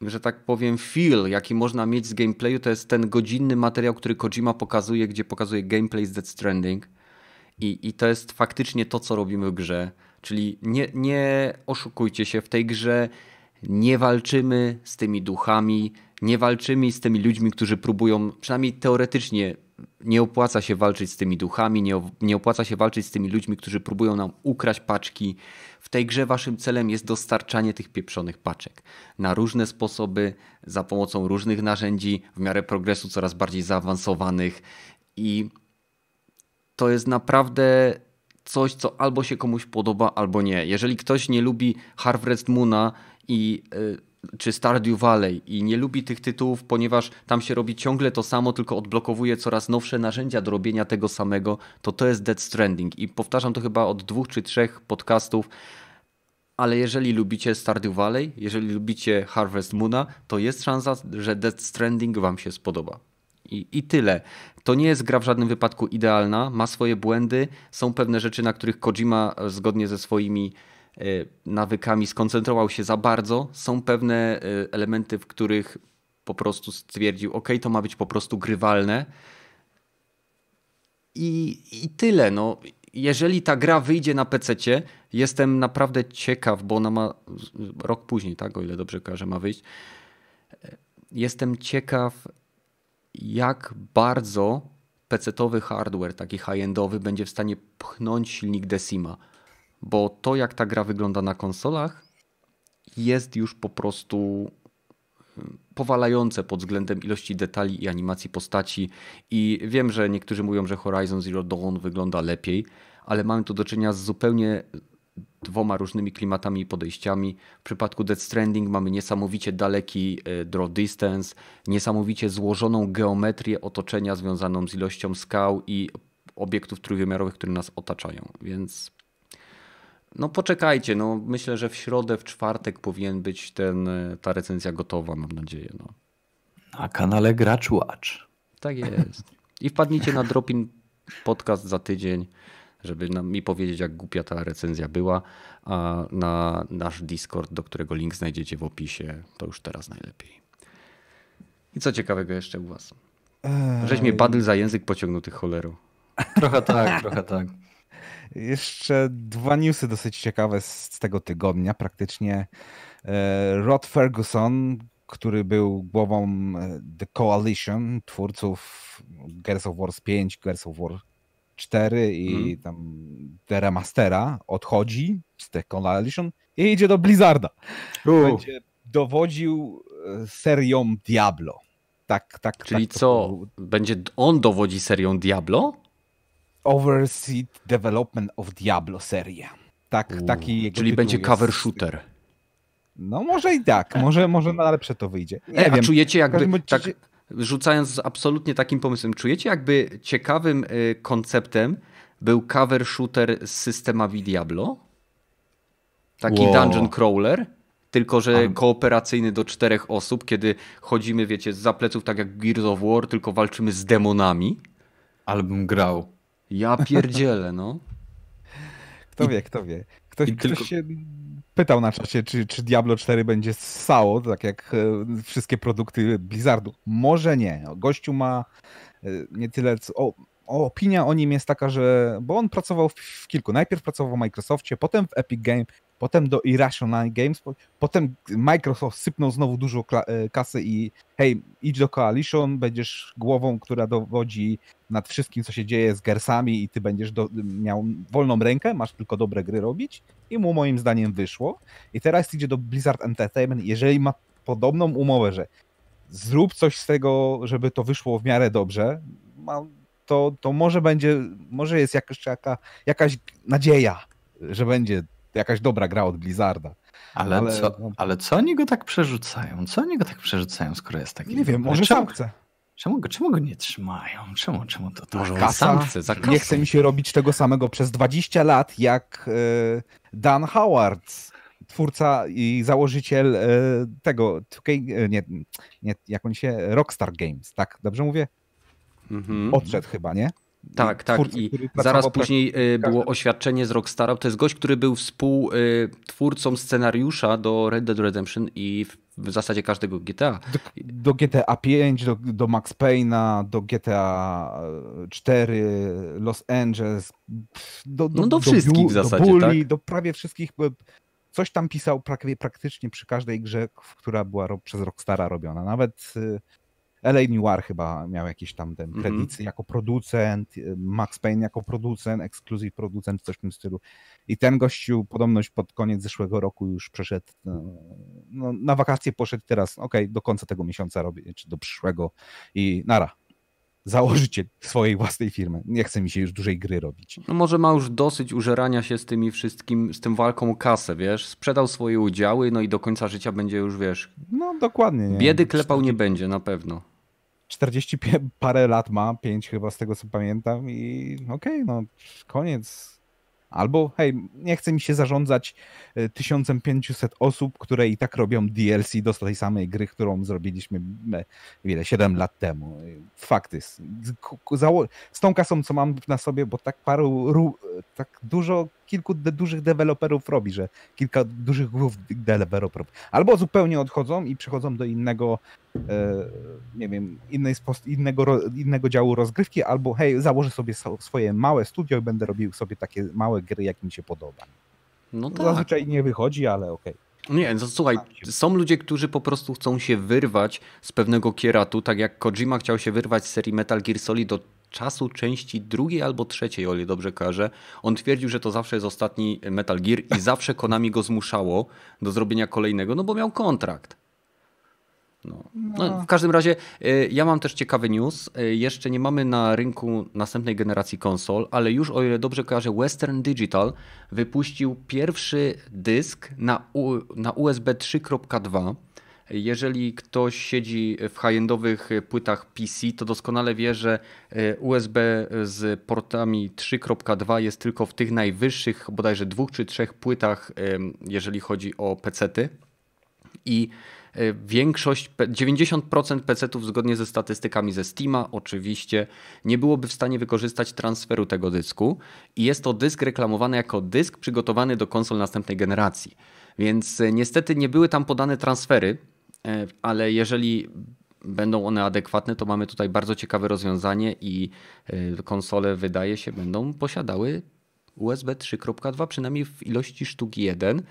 że tak powiem, feel, jaki można mieć z gameplayu, to jest ten godzinny materiał, który Kojima pokazuje, gdzie pokazuje gameplay z Death Stranding. I, I to jest faktycznie to, co robimy w grze. Czyli nie, nie oszukujcie się, w tej grze nie walczymy z tymi duchami, nie walczymy z tymi ludźmi, którzy próbują, przynajmniej teoretycznie, nie opłaca się walczyć z tymi duchami, nie, nie opłaca się walczyć z tymi ludźmi, którzy próbują nam ukraść paczki. W tej grze waszym celem jest dostarczanie tych pieprzonych paczek na różne sposoby, za pomocą różnych narzędzi, w miarę progresu coraz bardziej zaawansowanych i to jest naprawdę coś, co albo się komuś podoba, albo nie. Jeżeli ktoś nie lubi Harvest Moona i y, czy Stardew Valley i nie lubi tych tytułów, ponieważ tam się robi ciągle to samo, tylko odblokowuje coraz nowsze narzędzia do robienia tego samego, to to jest Dead Stranding. I powtarzam to chyba od dwóch czy trzech podcastów, ale jeżeli lubicie Stardew Valley, jeżeli lubicie Harvest Moona, to jest szansa, że Dead Stranding wam się spodoba. I, I tyle. To nie jest gra w żadnym wypadku idealna, ma swoje błędy, są pewne rzeczy, na których Kojima e, zgodnie ze swoimi e, nawykami skoncentrował się za bardzo. Są pewne e, elementy, w których po prostu stwierdził, ok, to ma być po prostu grywalne. I, i tyle. No. Jeżeli ta gra wyjdzie na PC, jestem naprawdę ciekaw, bo ona ma rok później, tak, o ile dobrze kojarzę, ma wyjść. Jestem ciekaw, jak bardzo PC-towy hardware, taki high-endowy, będzie w stanie pchnąć silnik Decima. Bo to, jak ta gra wygląda na konsolach, jest już po prostu hmm, powalające pod względem ilości detali i animacji postaci. I wiem, że niektórzy mówią, że Horizon Zero Dawn wygląda lepiej, ale mamy tu do czynienia z zupełnie dwoma różnymi klimatami i podejściami. W przypadku Death Stranding mamy niesamowicie daleki e, draw distance, niesamowicie złożoną geometrię otoczenia związaną z ilością skał i obiektów trójwymiarowych, które nas otaczają. Więc no poczekajcie, no myślę, że w środę, w czwartek powinien być ten, e, ta recenzja gotowa, mam nadzieję. No. Na kanale Gracz Watch. Tak jest. I wpadnijcie na Dropin podcast za tydzień, żeby nam, mi powiedzieć, jak głupia ta recenzja była, a na nasz Discord, do którego link znajdziecie w opisie, to już teraz najlepiej. I co ciekawego jeszcze u was? Żeś mnie badyl za język pociągnął tych cholerą. Trochę tak, trochę tak. Jeszcze dwa newsy dosyć ciekawe z tego tygodnia. Praktycznie e, Rod Ferguson, który był głową e, The Coalition, twórców Gears of War 5, Gears of War 4 i hmm. tam The Remastera, odchodzi z The Coalition i idzie do Blizzarda. Uh. Będzie dowodził e, serią Diablo. Tak, tak. Czyli tak co? Będzie on dowodzi serią Diablo? Overseas Development of Diablo seria. Tak, taki Czyli będzie cover jest... shooter. No może i tak, może, może na lepsze to wyjdzie. Nie e, wiem. A czujecie jakby, tak, rzucając absolutnie takim pomysłem, czujecie jakby ciekawym y, konceptem był cover shooter z systemami Diablo? Taki wow. dungeon crawler? Tylko, że kooperacyjny do czterech osób, kiedy chodzimy, wiecie, z pleców tak jak Gears of War, tylko walczymy z demonami. Ale bym grał. Ja pierdzielę, no. *laughs* Kto I, wie, kto wie. Ktoś, ktoś tylko... się pytał na czacie, czy, czy Diablo 4 będzie ssało, tak jak e, wszystkie produkty Blizzardu. Może nie. Gościu ma e, nie tyle... Co, o, opinia o nim jest taka, że... Bo on pracował w, w kilku. Najpierw pracował w Microsoftie, potem w Epic Games, potem do Irrational Games, potem Microsoft sypnął znowu dużo e, kasy i hej, idź do Coalition, będziesz głową, która dowodzi nad wszystkim, co się dzieje z Gersami i ty będziesz do, miał wolną rękę, masz tylko dobre gry robić i mu moim zdaniem wyszło. I teraz idzie do Blizzard Entertainment, jeżeli ma podobną umowę, że zrób coś z tego, żeby to wyszło w miarę dobrze, to, to może będzie, może jest jakaś, jaka, jakaś nadzieja, że będzie jakaś dobra gra od Blizzarda. Ale, ale, co, no, ale co oni go tak przerzucają? Co oni go tak przerzucają, skoro jest taki... Nie wiem, może czemu, sam chce. Czemu go, czemu go nie trzymają? Czemu, czemu to tak? Może kasa, sam chce, za Nie chce mi się robić tego samego przez 20 lat, jak e, Dan Howard, twórca i założyciel e, tego, e, nie, nie, jak on się, Rockstar Games, tak? Dobrze mówię? Mhm. Odszedł chyba, nie? Tak, tak. I zaraz później y, było oświadczenie z Rockstara. To jest gość, który był współtwórcą scenariusza do Red Dead Redemption i w zasadzie każdego GTA. Do, do GTA 5, do, do Max Payne'a, do GTA 4, Los Angeles, do, do, no do wszystkich do, w zasadzie, do Bully, tak? do prawie wszystkich. Coś tam pisał prawie, praktycznie przy każdej grze, która była przez Rockstara robiona. Nawet y, LA Noir chyba miał jakieś tam ten kredyty jako producent, y, Max Payne jako producent, ekskluzyw producent, coś w tym stylu. I ten gościu podobność pod koniec zeszłego roku już przeszedł, no, no na wakacje poszedł teraz, ok, do końca tego miesiąca robię, czy do przyszłego i nara. Założyciel swojej własnej firmy. Nie chce mi się już dużej gry robić. No może ma już dosyć użerania się z tymi wszystkim, z tym walką o kasę, wiesz? Sprzedał swoje udziały, no i do końca życia będzie już, wiesz... No dokładnie. Nie? Biedy klepał nie będzie, na pewno. 40 parę lat ma, 5 chyba z tego co pamiętam i okej, okay, no koniec. Albo hej, nie chce mi się zarządzać 1500 osób, które i tak robią DLC do tej samej gry, którą zrobiliśmy wiele, 7 lat temu. Fakt jest. Z tą kasą, co mam na sobie, bo tak paru, tak dużo kilku de dużych deweloperów robi, że kilka dużych głów deweloperów albo zupełnie odchodzą i przechodzą do innego, e, nie wiem, innej innego, innego działu rozgrywki, albo hej, założę sobie swoje małe studio i będę robił sobie takie małe gry, jak mi się podoba. No tak. Zazwyczaj nie wychodzi, ale okej. Okay. Nie, no słuchaj, są ludzie, którzy po prostu chcą się wyrwać z pewnego kieratu, tak jak Kojima chciał się wyrwać z serii Metal Gear Solid do czasu części drugiej albo trzeciej, o ile dobrze kojarzę. On twierdził, że to zawsze jest ostatni Metal Gear i zawsze Konami go zmuszało do zrobienia kolejnego, no bo miał kontrakt. No. No, w każdym razie y, ja mam też ciekawy news. Y, jeszcze nie mamy na rynku następnej generacji konsol, ale już o ile dobrze kojarzę, Western Digital wypuścił pierwszy dysk na, U, na USB 3.2. Jeżeli ktoś siedzi w high-endowych płytach PC, to doskonale wie, że y, USB z portami 3.2 jest tylko w tych najwyższych, bodajże dwóch czy trzech płytach, jeżeli chodzi o PC-ty. I E, większość, 90% PC-ów zgodnie ze statystykami ze Steama oczywiście nie byłoby w stanie wykorzystać transferu tego dysku i jest to dysk reklamowany jako dysk przygotowany do konsol następnej generacji. Więc e, niestety nie były tam podane transfery, e, ale jeżeli będą one adekwatne, to mamy tutaj bardzo ciekawe rozwiązanie i konsole wydaje się będą posiadały USB 3.2 przynajmniej w ilości sztuki 1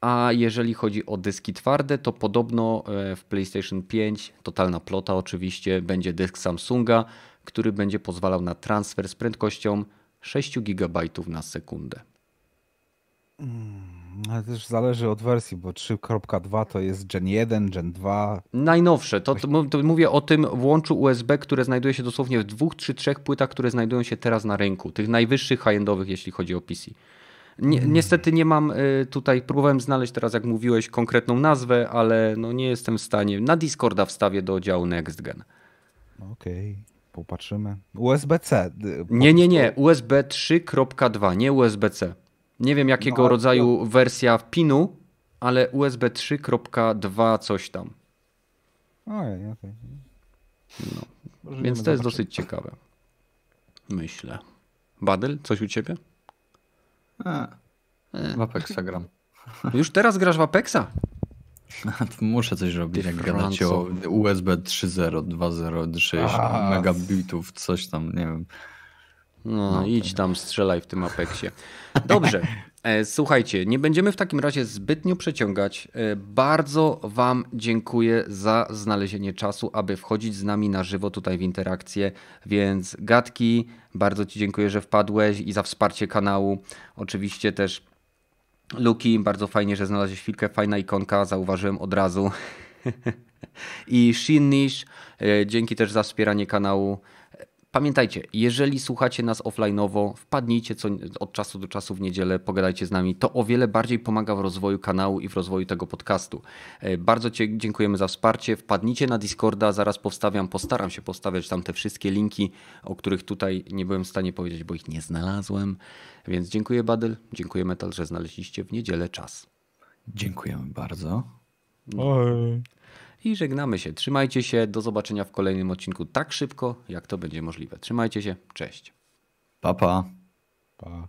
a jeżeli chodzi o dyski twarde, to podobno e, w PlayStation 5, totalna plota oczywiście, będzie dysk Samsunga, który będzie pozwalał na transfer z prędkością 6 GB na sekundę. Hmm, ale też zależy od wersji, bo 3.2 to jest Gen 1, Gen 2. Najnowsze. To, to, mówię o tym włączu USB, które znajduje się dosłownie w dwóch czy trzech płytach, które znajdują się teraz na rynku. Tych najwyższych high-endowych, jeśli chodzi o PC. Nie, niestety nie mam y, tutaj, próbowałem znaleźć teraz, jak mówiłeś, konkretną nazwę, ale no nie jestem w stanie. Na Discorda wstawię do działu Next Gen. Okej, okay. popatrzymy. USB-C. Nie, nie, nie. USB 3.2, nie USB-C. Nie wiem jakiego no, rodzaju to... wersja pinu, ale USB 3.2 coś tam. Ojej, okej. Okay. No. Więc to jest dosyć ciekawe. Myślę. Badel, coś u ciebie? A, w Apexa gram. *laughs* Już teraz grasz w Apexa? Muszę coś robić, jak gadacie o USB 3.0, 2.0, 6 megabitów, coś tam, nie wiem. No, no idź tam, strzelaj w tym Apexie. Dobrze. E, słuchajcie, nie będziemy w takim razie zbytnio przeciągać. E, bardzo Wam dziękuję za znalezienie czasu, aby wchodzić z nami na żywo tutaj w interakcję. Więc Gatki, bardzo Ci dziękuję, że wpadłeś i za wsparcie kanału. Oczywiście też Luki, bardzo fajnie, że znalazłeś chwilkę. Fajna ikonka, zauważyłem od razu. *laughs* I Shinnish, e, dzięki też za wspieranie kanału. Pamiętajcie, jeżeli słuchacie nas offline'owo, wpadnijcie co, od czasu do czasu w niedzielę, pogadajcie z nami. To o wiele bardziej pomaga w rozwoju kanału i w rozwoju tego podcastu. E, bardzo Ci dziękujemy za wsparcie. Wpadnijcie na Discorda, zaraz powstawiam, postaram się postawiać tam te wszystkie linki, o których tutaj nie byłem w stanie powiedzieć, bo ich nie znalazłem. Więc dziękuję Badyl, dziękuję Metal, że znaleźliście w niedzielę czas. Dziękujemy bardzo. Oj. I żegnamy się. Trzymajcie się. Do zobaczenia w kolejnym odcinku tak szybko, jak to będzie możliwe. Trzymajcie się. Cześć. Pa, pa. pa.